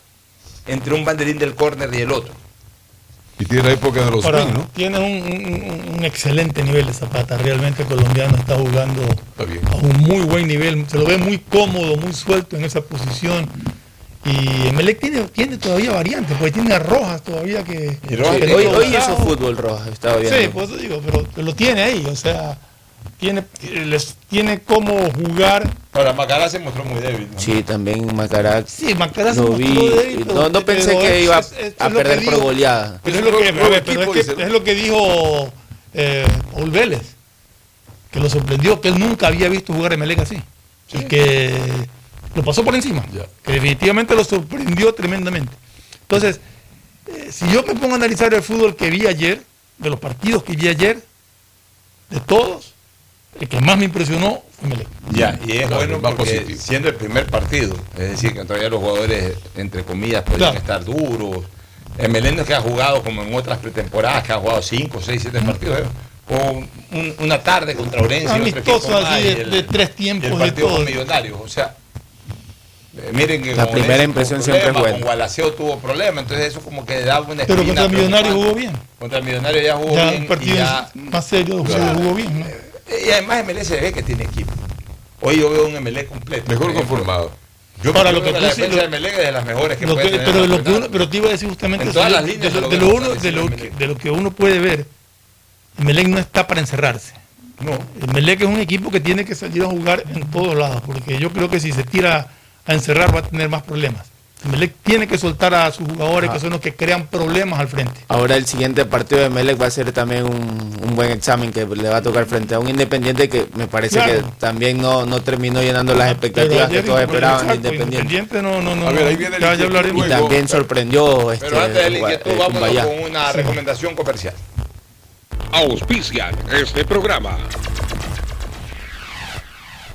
entre un banderín del córner y el otro. Y tiene la época de los Ahora, ¿no? Tiene un, un- un excelente nivel de Zapata. Realmente el colombiano está jugando a un muy buen nivel. Se lo ve muy cómodo, muy suelto en esa posición. Y Emelec tiene, tiene todavía variantes, porque tiene a Rojas todavía que. Sí, que hoy, hoy hizo fútbol roja, estaba viendo. Sí, pues eso digo, pero, pero lo tiene ahí, o sea, tiene, les, tiene cómo jugar. Ahora, Macará se mostró muy débil. ¿no? Sí, también Macará. Sí, Macará se mostró vi. débil, no, pero- no pensé pero que iba es- es a perder digo. por goleada. Pero es lo que, pero equipo, es, que- dice. es lo que dijo eh, Paul Vélez, que lo sorprendió, que él nunca había visto jugar a Emelec así. Y que lo pasó por encima. Que definitivamente lo sorprendió tremendamente. Entonces, eh, si yo me pongo a analizar el fútbol que vi ayer, de los partidos que vi ayer, de todos, el que más me impresionó fue Emelec. Ya, y es Claro, bueno más porque positivo. siendo el primer partido, es decir, que todavía los jugadores, entre comillas, podrían Claro. estar duros. El Meléndez que ha jugado como en otras pretemporadas, que ha jugado 5, 6, 7 partidos, ¿eh? o un- una tarde contra Orense y Amistoso así y de, el- de tres y tiempos el de todo. con Millonarios. O sea, eh, miren que La con primera impresión tuvo siempre es problemas, buena. Con Gualaceo tuvo problemas, entonces eso como que daba una Pero contra Millonarios preocupante. jugó bien. Contra el Millonario ya jugó Ya bien. un y partido ya- más serio Claro. jugó bien. ¿no? y además MLE se ve que tiene equipo. Hoy yo veo un MLE completo. Mejor conformado. Yo Ahora, creo lo que la tú sí- defensa lo- de Melec es de las mejores que Lo puede que- tener pero, el lo que uno, pero te iba a decir justamente En eso, todas de- las líneas de, lo de que lo uno, de, lo que, de lo que uno puede ver, Melec no está para encerrarse. No. El Melec es un equipo que tiene que salir a jugar en todos lados, porque yo creo que si se tira a encerrar va a tener más problemas. Emelec tiene que soltar a sus jugadores que son los que crean problemas al frente. Ahora el siguiente partido de Melec va a ser también un, un buen examen que le va a tocar frente a un Independiente que me parece Claro. que también no, no terminó llenando las expectativas que todos esperaban de Independiente. Independiente no, no, no. A ver, ahí viene el ya- ya inquietud hablaremos. Y también sorprendió este, Pero antes de inquietud, eh, vámonos con una recomendación comercial. Auspician este programa.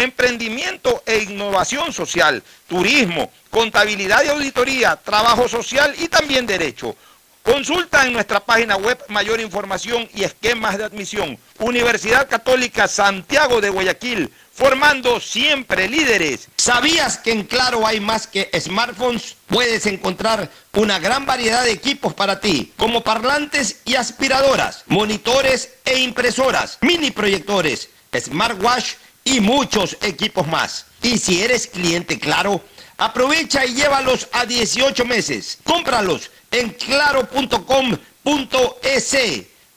emprendimiento e innovación social, turismo, contabilidad y auditoría, trabajo social y también derecho. Consulta en nuestra página web mayor información y esquemas de admisión. Universidad Católica Santiago de Guayaquil, formando siempre líderes. ¿Sabías que en Claro hay más que smartphones? Puedes encontrar una gran variedad de equipos para ti, como parlantes y aspiradoras, monitores e impresoras, mini proyectores, smartwatch y muchos equipos más. Y si eres cliente Claro, aprovecha y llévalos a 18 meses. Cómpralos en claro.com.es.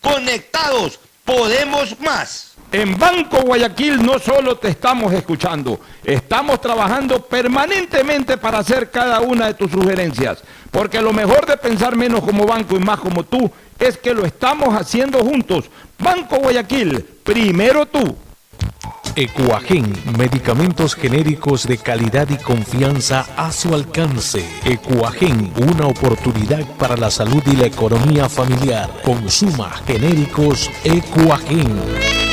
Conectados, podemos más. En Banco Guayaquil no solo te estamos escuchando, estamos trabajando permanentemente para hacer cada una de tus sugerencias, porque lo mejor de pensar menos como banco y más como tú es que lo estamos haciendo juntos. Banco Guayaquil, primero tú. Ecuagen, medicamentos genéricos de calidad y confianza a su alcance. Ecuagen, una oportunidad para la salud y la economía familiar. Consuma genéricos Ecuagen.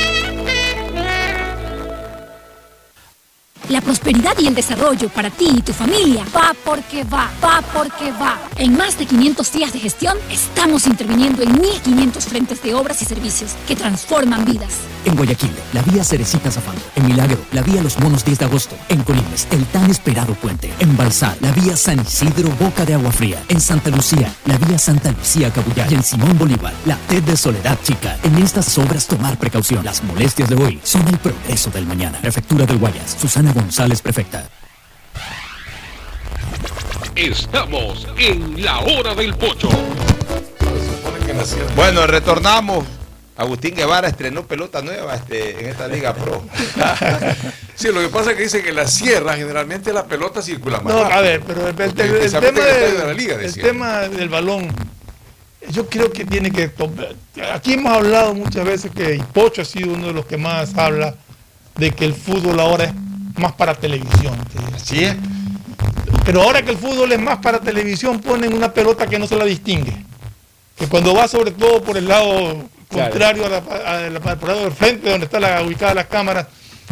La prosperidad y el desarrollo para ti y tu familia va porque va, va porque va. En más de 500 días de gestión, estamos interviniendo en 1.500 frentes de obras y servicios que transforman vidas. En Guayaquil, la vía Cerecita Zafán. En Milagro, la vía Los Monos 10 de agosto. En Colines, el tan esperado puente. En Balsar, la vía San Isidro Boca de Agua Fría. En Santa Lucía, la vía Santa Lucía Cabullar. Y en Simón Bolívar, la TED de Soledad Chica. En estas obras tomar precaución. Las molestias de hoy son el progreso del mañana. Prefectura del Guayas. Susana González, prefecta. Estamos en la hora del pocho. Bueno, retornamos. Agustín Guevara estrenó pelota nueva este, en esta Liga Pro. *laughs* Sí, lo que pasa es que dice que en la sierra generalmente la pelota circula más. No, rápido. a ver, pero el, el- tema, de la liga, el tema del balón, yo creo que tiene que. Aquí hemos hablado muchas veces que y Pocho ha sido uno de los que más habla de que el fútbol ahora es más para televisión. Así es. Pero ahora que el fútbol es más para televisión, ponen una pelota que no se la distingue. Que cuando va sobre todo por el lado Claro. contrario a la, a la- por el lado del frente, donde está la, ubicada las cámaras,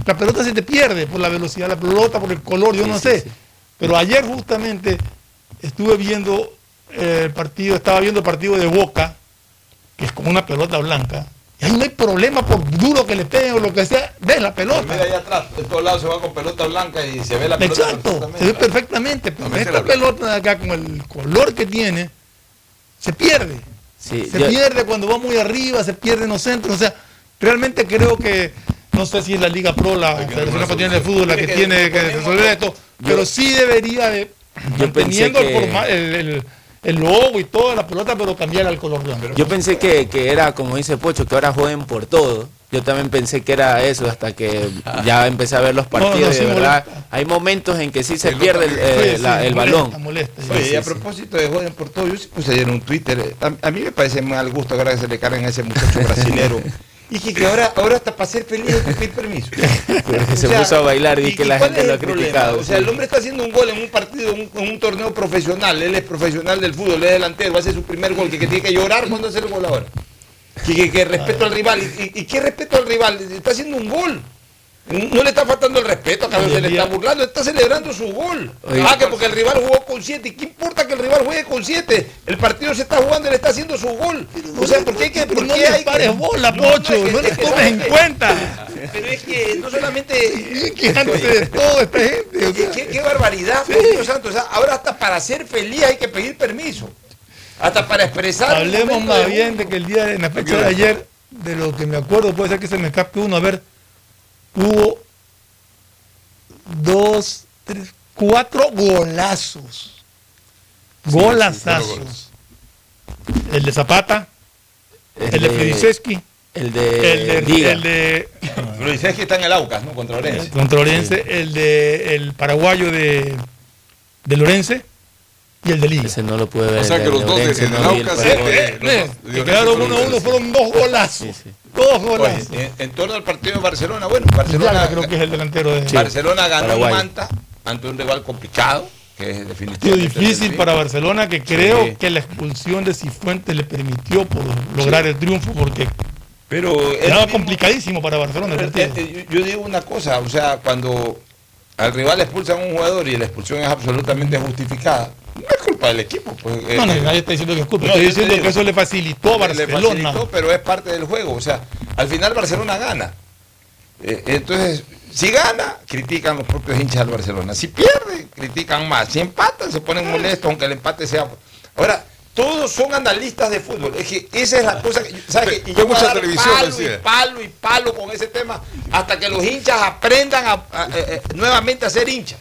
la pelota se te pierde por la velocidad de la pelota, por el color, yo Sí, no sí, sé. sí. Pero ayer justamente estuve viendo eh, el partido, estaba viendo el partido de Boca, que es como una pelota blanca. Y ahí no hay problema por duro que le peguen o lo que sea, ves la pelota. Mira allá atrás, de todos lados se va con pelota blanca y se ve la pelota. Exacto, se ve perfectamente. Pero esta pelota de acá, con el color que tiene, se pierde. Sí, se yo- pierde cuando va muy arriba, se pierde en los centros. O sea, realmente creo que, no sé si es la Liga Pro, la Federación de Fútbol, la que tiene que resolver esto, pero sí debería de, Yo pensé manteniendo el, forma- el, el- el logo y toda la pelota, pero cambiar al color blanco. Yo pensé que, que era, como dice Pocho, que ahora jueguen por todo. Yo también pensé que era eso hasta que *laughs* ya empecé a ver los No, no, partidos. sí y de verdad, molesta. hay momentos en que sí se pierde el, eh, Sí, sí, la- el molesta, balón. molesta, sí. Oye, Sí, y a sí, propósito de joden por todo, yo sí puse ayer en un Twitter, eh, a, a mí me parece mal gusto ahora que se le carguen a ese muchacho *laughs* brasilero. Y que, que ahora, ahora hasta para ser feliz hay que pedir permiso. Porque se O sea, puso a bailar y, ¿y- que la gente lo ha problema? criticado. O sea, el hombre está haciendo un gol en un partido, en un, en un torneo profesional. Él es profesional del fútbol, él es delantero, hace su primer gol, que, que tiene que llorar cuando hace el gol ahora. Que, que, que respeto al rival. ¿Y, y- y qué respeto al rival? Está haciendo un gol. No le está faltando el respeto, a se le está burlando, está celebrando su gol. Oye, ah, que porque el rival jugó con 7. ¿Qué importa que el rival juegue con 7? El partido se está jugando y le está haciendo su gol. O sea, ¿por qué hay que.? Por qué hay que- pares bola, Pocho, no les *laughs* tomes en cuenta. Pero es que no solamente. *laughs* Quejándose de todo esta gente. ¿Qué, qué barbaridad, Dios santo. O sea, ahora hasta para ser feliz hay que pedir permiso. Hasta para expresar. Hablemos más bien de que el día, en la fecha de ayer, de lo que me acuerdo, puede ser que se me escape uno. A ver, hubo dos, tres, cuatro golazos. Golazazos. El de Zapata, el, de Fridiseski, El de el de, Diga. el de Pero dices que está en el Aucas, ¿no? Contra Orense. contra Orense, el de el paraguayo de, de Lorense y el de Liga. Ese no lo pude ver. O sea que de los dos de- eh, Eh, que dos- quedaron uno a uno, fueron dos golazos. Dos Oye, golazos. en, en torno al partido de Barcelona, bueno, Barcelona, creo que es el delantero de Barcelona ganó Paraguay. Manta ante un rival complicado, que es definitivamente. difícil para Barcelona que creo Sí. que la expulsión de Cifuentes le permitió por lograr el triunfo porque Pero era mismo- complicadísimo para Barcelona el Eh, partido. eh, yo, yo digo una cosa, o sea, cuando al rival le expulsan a un jugador y la expulsión es absolutamente justificada, no es culpa del equipo. pues, eh, No, no, eh, nadie está diciendo que es culpa. No, Estoy diciendo que eso le facilitó a le Barcelona. facilitó, pero es parte del juego. O sea, al final Barcelona gana. Eh, entonces, si gana, critican los propios hinchas del Barcelona. Si pierde, critican más. Si empatan, se ponen molestos, aunque el empate sea. Ahora, todos son analistas de fútbol. Es que esa es la cosa que. ¿sabes? Ve yo voy a dar televisión, palo y palo y palo con ese tema hasta que los hinchas aprendan a- a- nuevamente a ser hinchas.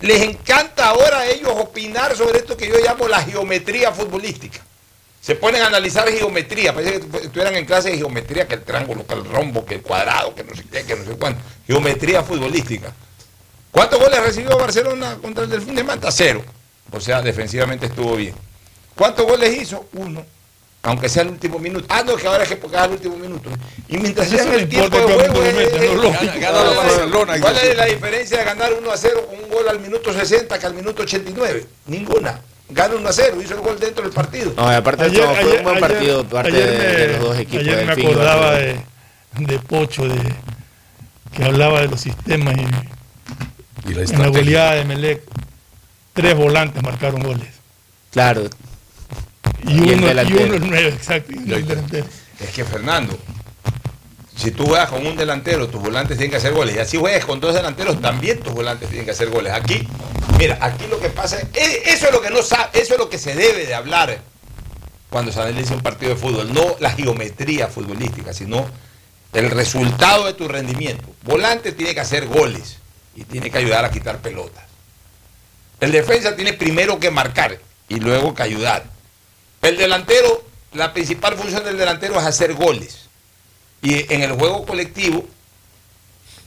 Les encanta ahora a ellos opinar sobre esto que yo llamo la geometría futbolística. Se ponen a analizar geometría, parece que estuvieran en clase de geometría, que el triángulo, que el rombo, que el cuadrado, que no sé qué, que no sé cuánto. Geometría futbolística. ¿Cuántos goles recibió Barcelona contra el Delfín de Manta? Cero. O sea, defensivamente estuvo bien. ¿Cuántos goles hizo? Uno. Aunque sea el último minuto. Ah, no, que ahora es que porque es el último minuto. Y mientras Eso sea en no el tiempo de juego, es- metan, es- no. ¿cuál Gana es- Barcelona, ¿Cuál es la diferencia de ganar 1 a 0 con un gol al minuto 60 que al minuto 89? Ninguna. Gana 1 a 0, hizo el gol dentro del partido. No, aparte Ayer- fue ayer- un buen ayer- partido parte de, me- de los dos equipos. Ayer me acordaba de, de Pocho, de, que hablaba de los sistemas y, Y la en la goleada de Melec. Tres volantes marcaron goles. Claro. Y, Y el uno, y uno el nueve, exacto. Y uno el delantero. Es que Fernando, si tú juegas con un delantero, tus volantes tienen que hacer goles. Y así juegas con dos delanteros, también tus volantes tienen que hacer goles. Aquí, mira, aquí lo que pasa es, eso es lo que no sabe, eso es lo que se debe de hablar cuando se analiza un partido de fútbol, no la geometría futbolística, sino el resultado de tu rendimiento. Volante tiene que hacer goles y tiene que ayudar a quitar pelotas. El defensa tiene primero que marcar y luego que ayudar. El delantero, la principal función del delantero es hacer goles. Y en el juego colectivo,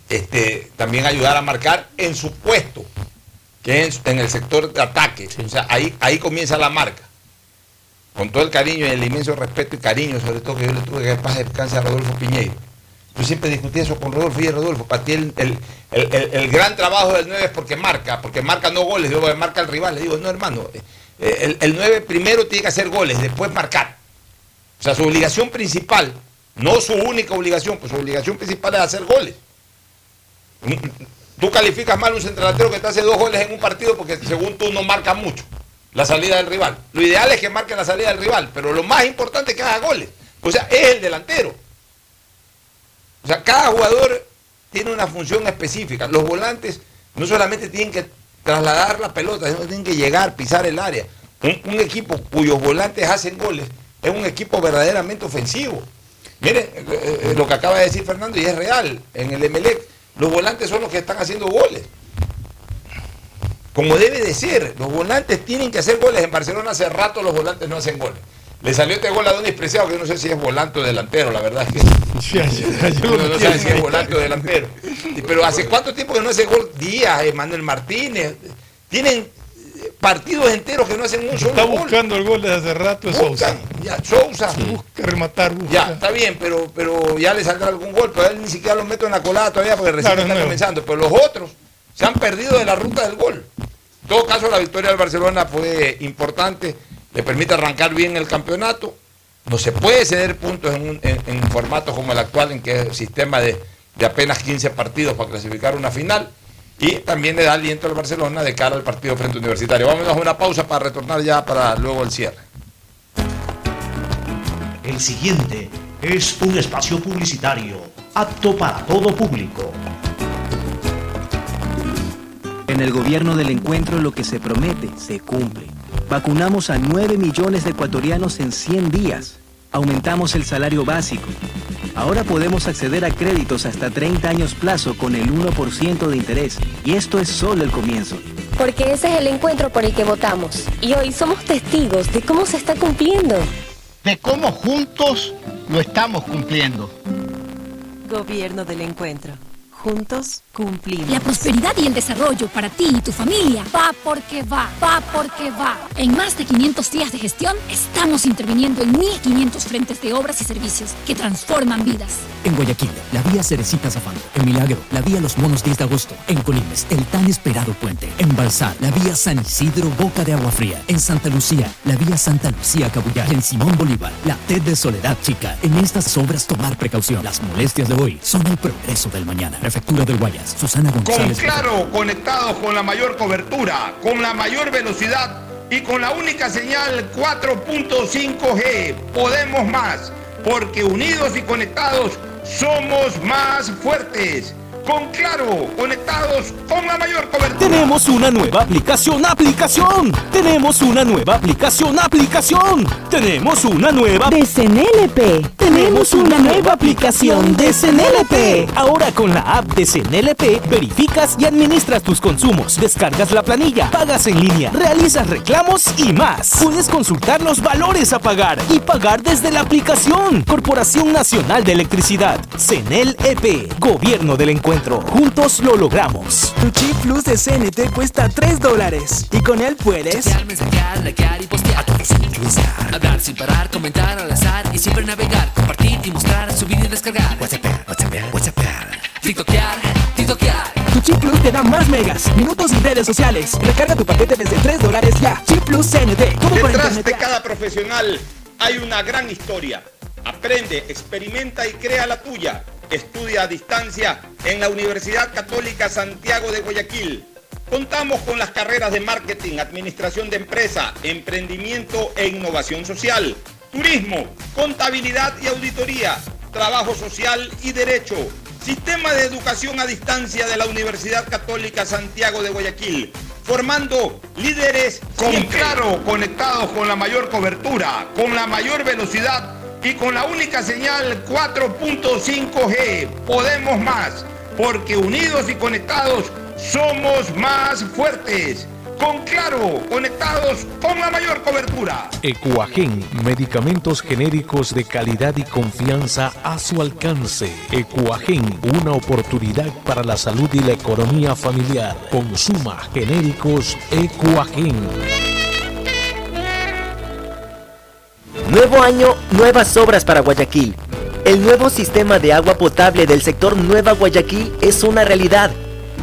este, también ayudar a marcar en su puesto, que es en, el sector de ataque. O sea, ahí, ahí comienza la marca. Con todo el cariño y el inmenso respeto y cariño, sobre todo que yo le tuve que paz descanse a Rodolfo Piñeiro. Yo siempre discutí eso con Rodolfo y Rodolfo, para ti el, el- el- el- gran trabajo del 9 es porque marca, porque marca no goles, luego marca al rival. Le digo, no hermano, el, el 9 primero tiene que hacer goles, después marcar. O sea, su obligación principal, no su única obligación, pues su obligación principal es hacer goles. Tú calificas mal un centralantero que te hace dos goles en un partido porque según tú no marca mucho la salida del rival. Lo ideal es que marque la salida del rival, pero lo más importante es que haga goles. O sea, es el delantero. O sea, cada jugador tiene una función específica. Los volantes no solamente tienen que trasladar la pelota, sino que tienen que llegar, pisar el área. Un, equipo cuyos volantes hacen goles es un equipo verdaderamente ofensivo. Miren eh, eh, lo que acaba de decir Fernando y es real. En el Emelec los volantes son los que están haciendo goles. Como debe de ser, los volantes tienen que hacer goles. En Barcelona hace rato los volantes no hacen goles. Le salió este gol a Don Preciado, que yo no sé si es volante o delantero, la verdad es que *laughs* Sí, ayer- ayer lo uno no sabe si es volante o delantero. Pero ¿hace cuánto tiempo que no hace gol? Díaz, Emanuel Martínez. Tienen partidos enteros que no hacen un solo Está gol. buscando el gol desde hace rato es Sousa. Ya, Sousa. Busca rematar, busca. Ya, está bien, pero, pero ya le saldrá algún gol, pero él ni siquiera lo meto en la colada todavía porque recién Claro, es está nuevo. comenzando. Pero los otros se han perdido de la ruta del gol. En todo caso, la victoria del Barcelona fue importante, le permite arrancar bien el campeonato. No se puede ceder puntos en un en, en formatos como el actual, en que el sistema de, de apenas 15 partidos para clasificar una final. Y también le da aliento al Barcelona de cara al partido frente a Universitario. Vamos a una pausa para retornar ya para luego el cierre. El siguiente es un espacio publicitario apto para todo público. En el gobierno del encuentro lo que se promete se cumple. Vacunamos a 9 millones de ecuatorianos en 100 días. Aumentamos el salario básico. Ahora podemos acceder a créditos hasta 30 años plazo con el 1% de interés. Y esto es solo el comienzo. Porque ese es el encuentro por el que votamos. Y hoy somos testigos de cómo se está cumpliendo. De cómo juntos lo estamos cumpliendo. Gobierno del encuentro. Juntos cumplimos. La prosperidad y el desarrollo para ti y tu familia va porque va, va porque va. En más de 500 días de gestión estamos interviniendo en 1.500 frentes de obras y servicios que transforman vidas. En Guayaquil, la vía Cerecita Zafando. En Milagro, la vía Los Monos 10 de agosto. En Colimes, el tan esperado puente. En Balsar, la vía San Isidro Boca de Agua Fría. En Santa Lucía, la vía Santa Lucía Cabullar. En Simón Bolívar, la TED de Soledad Chica. En estas obras tomar precaución. Las molestias de hoy son el progreso del mañana. Prefectura del Guayas. Susana Con González. Claro, conectados con la mayor cobertura, con la mayor velocidad y con la única señal 4.5G. Podemos más, porque unidos y conectados somos más fuertes. Con Claro, conectados con la mayor cobertura. Tenemos una nueva aplicación, aplicación. Tenemos una nueva aplicación, aplicación. Tenemos una nueva de CNLP. Tenemos una nueva aplicación de CNLP. Ahora con la app de CNLP verificas y administras tus consumos, descargas la planilla, pagas en línea, realizas reclamos y más. Puedes consultar los valores a pagar y pagar desde la aplicación. Corporación Nacional de Electricidad, CNLP, Gobierno del Encuentro. Juntos lo logramos. Tu chip plus de CNT cuesta 3 dólares y con él puedes Chatear, mensajear, likear y postear. A todos Hablar sin parar, comentar al azar y siempre navegar. Compartir y mostrar, subir y descargar. WhatsApp, WhatsApp, WhatsApp. TikTokear, TikTokear. Tu chip plus te da más megas, minutos y redes sociales. Recarga tu paquete desde 3 dólares ya. Chip plus CNT. ¿Cómo por Detrás de cada profesional hay una gran historia. Aprende, experimenta y crea la tuya. Estudia a distancia en la Universidad Católica Santiago de Guayaquil. Contamos con las carreras de marketing, administración de empresa, emprendimiento e innovación social, turismo, contabilidad y auditoría, trabajo social y derecho. Sistema de educación a distancia de la Universidad Católica Santiago de Guayaquil, formando líderes con claro, conectados con la mayor cobertura, con la mayor velocidad y con la única señal 4.5G. Podemos más, porque unidos y conectados somos más fuertes. Con claro, conectados con la mayor cobertura. Ecuagen, medicamentos genéricos de calidad y confianza a su alcance. Ecuagen, una oportunidad para la salud y la economía familiar. Consuma genéricos Ecuagen. Nuevo año, nuevas obras para Guayaquil. El nuevo sistema de agua potable del sector Nueva Guayaquil es una realidad,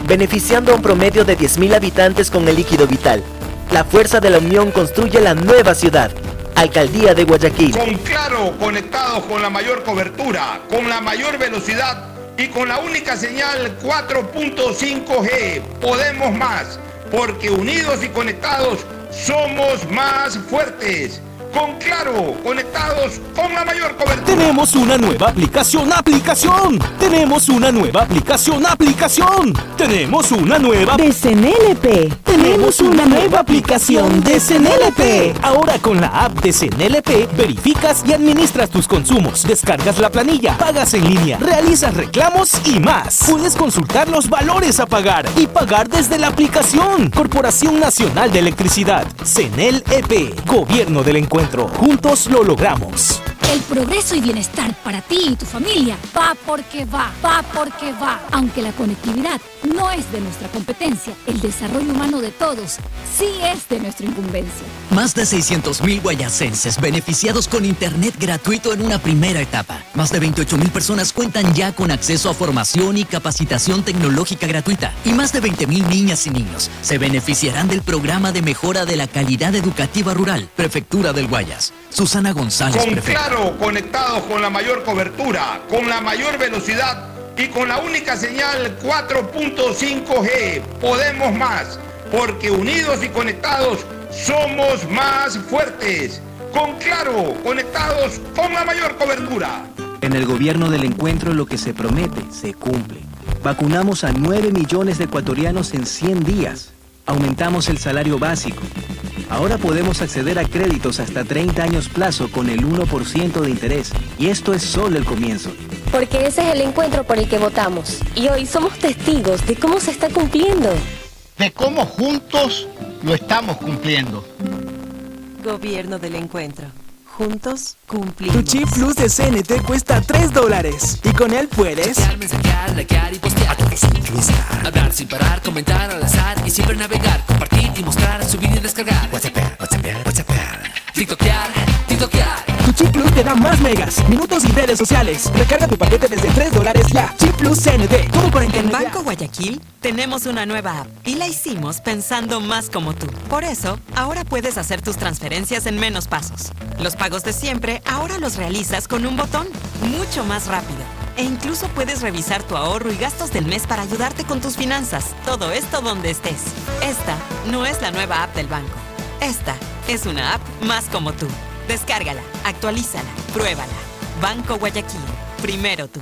beneficiando a un promedio de 10.000 habitantes con el líquido vital. La fuerza de la unión construye la nueva ciudad. Alcaldía de Guayaquil. Con claro, conectados con la mayor cobertura, con la mayor velocidad y con la única señal 4.5G. Podemos más, porque unidos y conectados somos más fuertes. Con claro, conectados con la mayor cobertura. Tenemos una nueva aplicación, aplicación. Tenemos una nueva aplicación, aplicación. Tenemos una nueva de CNLP. Tenemos una nueva aplicación de CNLP. Ahora con la app de CNLP verificas y administras tus consumos, descargas la planilla, pagas en línea, realizas reclamos y más. Puedes consultar los valores a pagar y pagar desde la aplicación. Corporación Nacional de Electricidad, CNLP, Gobierno del Encuentro. Juntos lo logramos. El progreso y bienestar para ti y tu familia va porque va, va porque va. Aunque la conectividad no es de nuestra competencia, el desarrollo humano de todos sí es de nuestra incumbencia. Más de 600.000 guayacenses beneficiados con Internet gratuito en una primera etapa. Más de 28.000 personas cuentan ya con acceso a formación y capacitación tecnológica gratuita. Y más de 20.000 niñas y niños se beneficiarán del programa de mejora de la calidad educativa rural. Prefectura del Guayas. Susana González, prefecta. claro, conectados con la mayor cobertura, con la mayor velocidad y con la única señal 4.5G. Podemos más, porque unidos y conectados somos más fuertes. Con Claro, conectados con la mayor cobertura. En el gobierno del encuentro lo que se promete se cumple. Vacunamos a 9 millones de ecuatorianos en 100 días. Aumentamos el salario básico. Ahora podemos acceder a créditos hasta 30 años plazo con el 1% de interés. Y esto es solo el comienzo. Porque ese es el encuentro por el que votamos. Y hoy somos testigos de cómo se está cumpliendo. De cómo juntos lo estamos cumpliendo. Gobierno del encuentro. Juntos Tu cumplimos. chip plus de CNT cuesta 3 dólares. Y con él puedes... Chatear, mensajear, todos Hablar sin parar, comentar al azar y siempre navegar. Compartir y mostrar, subir y descargar. WhatsApp, WhatsApp, WhatsApp. TikTokear, TikTokear. Tu chip plus te da más megas, minutos y redes sociales. Recarga tu paquete desde 3 dólares ya. Chip plus CNT. Todo por En. Banco Guayaquil tenemos una nueva app y la hicimos pensando más como tú. Por eso, ahora puedes hacer tus transferencias en menos pasos. Los pagos de siempre ahora los realizas con un botón, mucho más rápido. E incluso puedes revisar tu ahorro y gastos del mes para ayudarte con tus finanzas. Todo esto donde estés. Esta no es la nueva app del banco. Esta es una app más como tú. Descárgala, actualízala, pruébala. Banco Guayaquil. Primero tú.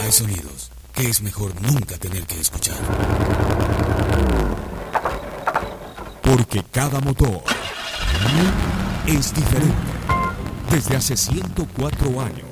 Hay sonidos que es mejor nunca tener que escuchar. Porque cada motor es diferente. Desde hace 104 años,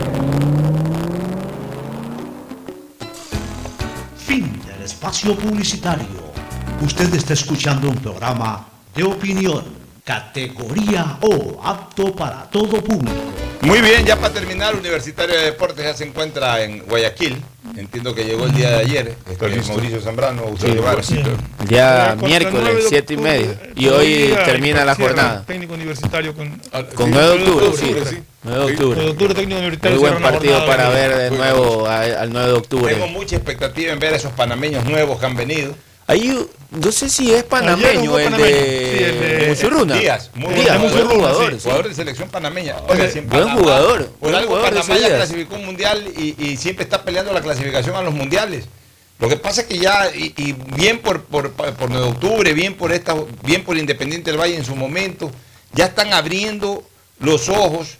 Espacio publicitario. Usted está escuchando un programa de opinión, categoría O, apto para todo público. Muy bien, ya para terminar, Universitario de Deportes ya se encuentra en Guayaquil. Entiendo que llegó el día de ayer. Este, Mauricio Zambrano, Eusebio Vargas. Ya Contra miércoles, 9 de siete y medio. Y hoy día termina la jornada. Técnico universitario con, Con 9 de octubre, sí. 9 de octubre. 9 de octubre, técnico universitario. Muy buen partido para de- ver de nuevo a- al 9 de octubre. Tengo mucha expectativa en ver a esos panameños nuevos que han venido. Ahí, no sé si es panameño el panameño. de, Sí, el de- Muchurruna. Díaz, muy Díaz, buen buen jugador, jugador. sí, jugador de selección panameña. Oiga, Buen Panamá, jugador, Por buen algo jugador Panamá ya clasificó un mundial y, y siempre está peleando la clasificación a los mundiales. Lo que pasa es que ya, y, y bien por, por, por 9 de octubre, bien por esta, bien por Independiente del Valle en su momento, ya están abriendo los ojos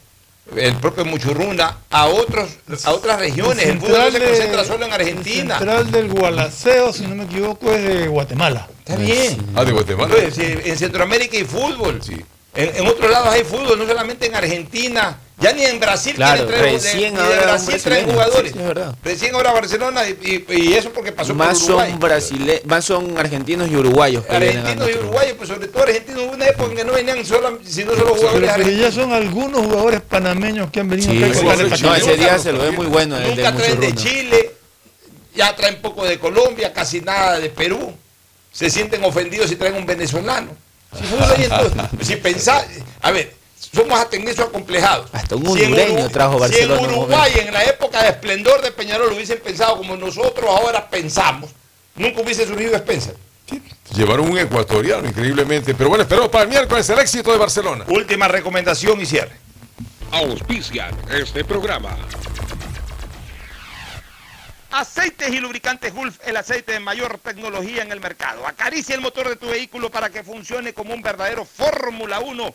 el propio Muchurruna a otros a otras regiones. El fútbol no se concentra solo en Argentina. El central del Gualaceo, si no me equivoco, es de Guatemala. Está bien. Ah, de Guatemala. Pues, sí, en Centroamérica hay fútbol. En, en otros lados hay fútbol, no solamente en Argentina. Ya ni en Brasil Claro, traer- recién ni de ahora un Brasil traen jugadores. Sí. Recién ahora Barcelona y, y- y eso porque pasó Más por Uruguay. son brasile más son argentinos y uruguayos Argentinos y uruguayos, pues sobre todo argentinos, hubo una época en que no venían solo, sino solo jugadores Pero, pero ya son algunos jugadores panameños que han venido Sí, acá sí, no, calidad. ese día se lo ve muy bueno el de Nunca traen de. Chile, ya traen poco de Colombia, casi nada de Perú. Se sienten ofendidos si traen un venezolano. Si. *laughs* Si pensá- a ver, somos hasta en eso acomplejados. Hasta un Si hondureño Urugu- trajo Barcelona. Si en Uruguay, en la época de esplendor de Peñarol, hubiesen pensado como nosotros ahora pensamos, nunca hubiese surgido Spencer. Llevaron un ecuatoriano, increíblemente. Pero bueno, esperamos para el miércoles el éxito de Barcelona. Última recomendación y cierre. Auspician este programa. Aceites y lubricantes Gulf, el aceite de mayor tecnología en el mercado. Acaricia el motor de tu vehículo para que funcione como un verdadero Fórmula 1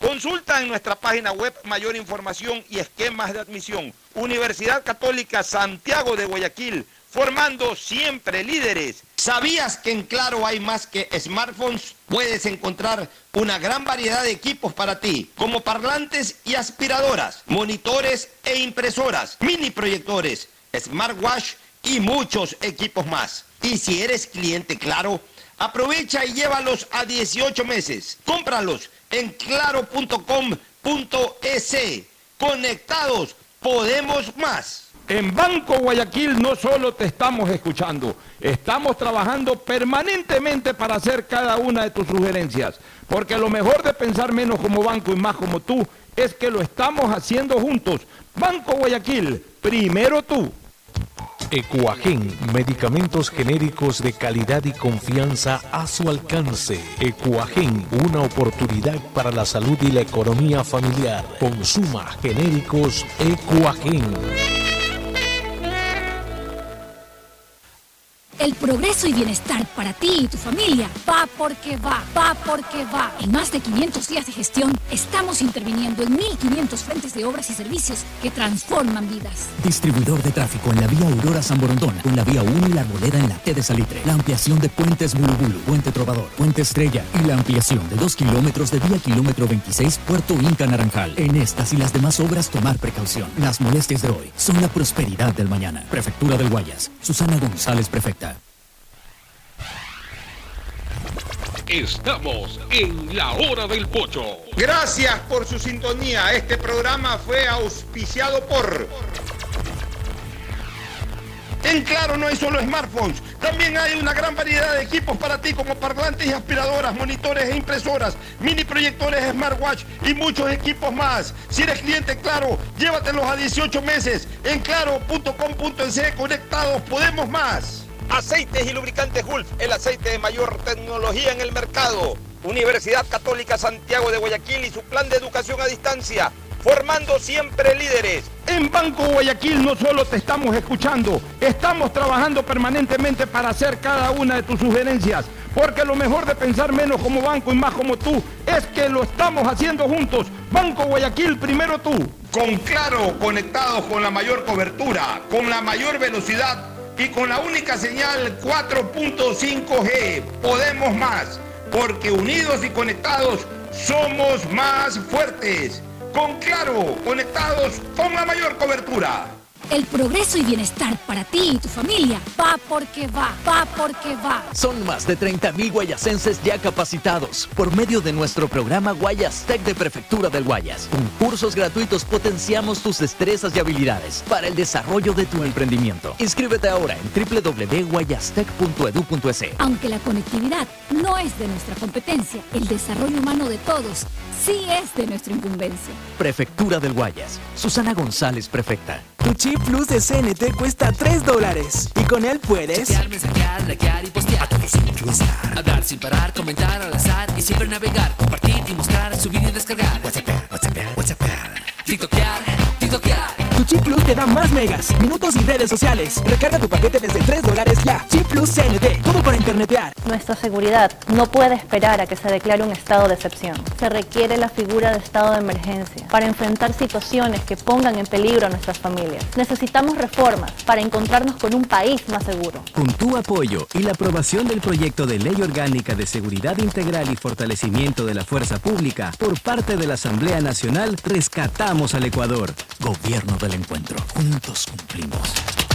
Consulta en nuestra página web mayor información y esquemas de admisión. Universidad Católica Santiago de Guayaquil, formando siempre líderes. ¿Sabías que en Claro hay más que smartphones? Puedes encontrar una gran variedad de equipos para ti, como parlantes y aspiradoras, monitores e impresoras, mini proyectores, smartwatch y muchos equipos más. Y si eres cliente Claro, aprovecha y llévalos a 18 meses. Cómpralos en claro.com.es. Conectados, podemos más. En Banco Guayaquil no solo te estamos escuchando, estamos trabajando permanentemente para hacer cada una de tus sugerencias, porque lo mejor de pensar menos como banco y más como tú es que lo estamos haciendo juntos. Banco Guayaquil, primero tú. Ecuagen, medicamentos genéricos de calidad y confianza a su alcance. Ecuagen, una oportunidad para la salud y la economía familiar. Consuma genéricos Ecuagen. El progreso y bienestar para ti y tu familia va porque va, va porque va. En más de 500 días de gestión, estamos interviniendo en 1.500 frentes de obras y servicios que transforman vidas. Distribuidor de tráfico en la vía Aurora San Borondón, con la vía 1 y la arboleda en la T de Salitre. La ampliación de puentes Bulubulu, Puente Trovador, Puente Estrella y la ampliación de 2 kilómetros de vía kilómetro 26 Puerto Inca Naranjal. En estas y las demás obras tomar precaución. Las molestias de hoy son la prosperidad del mañana. Prefectura del Guayas. Susana González, prefecta. Estamos en la hora del pocho. Gracias por su sintonía. Este programa fue auspiciado por... En Claro no hay solo smartphones, también hay una gran variedad de equipos para ti como parlantes y aspiradoras, monitores e impresoras, mini proyectores smartwatch y muchos equipos más. Si eres cliente Claro, llévatelos a 18 meses. En claro.com.es conectados podemos más. Aceites y lubricantes Gulf, el aceite de mayor tecnología en el mercado. Universidad Católica Santiago de Guayaquil y su plan de educación a distancia, formando siempre líderes. En Banco Guayaquil no solo te estamos escuchando, estamos trabajando permanentemente para hacer cada una de tus sugerencias, porque lo mejor de pensar menos como banco y más como tú es que lo estamos haciendo juntos. Banco Guayaquil, primero tú. Con Claro, conectados con la mayor cobertura, con la mayor velocidad y con la única señal 4.5G. Podemos más, porque unidos y conectados somos más fuertes. Con Claro, conectados con la mayor cobertura. El progreso y bienestar para ti y tu familia va porque va, va porque va. Son más de 30.000 guayasenses ya capacitados por medio de nuestro programa Guayas Tech de Prefectura del Guayas. Con cursos gratuitos potenciamos tus destrezas y habilidades para el desarrollo de tu emprendimiento. Inscríbete ahora en www.guayastech.edu.es. Aunque la conectividad no es de nuestra competencia, el desarrollo humano de todos sí es de nuestra incumbencia. Prefectura del Guayas. Susana González, prefecta. Tu chip plus de CNT cuesta 3 dólares. Y con él puedes. Chatear, mensajear, likear y postear. A todos usar. Hablar sin parar, comentar al azar y siempre navegar. Compartir y mostrar, subir y descargar. WhatsApp, WhatsApp, WhatsApp. TikTokear, TikTokear. Chip plus te da más megas, minutos y redes sociales. Recarga tu paquete desde 3 dólares ya. Chip plus CNT. Todo para internetear. Nuestra seguridad no puede esperar a que se declare un estado de excepción. Se requiere la figura de estado de emergencia para enfrentar situaciones que pongan en peligro a nuestras familias. Necesitamos reformas para encontrarnos con un país más seguro. Con tu apoyo y la aprobación del proyecto de ley orgánica de seguridad integral y fortalecimiento de la fuerza pública por parte de la Asamblea Nacional, rescatamos al Ecuador. Gobierno del Encuentro. Juntos cumplimos.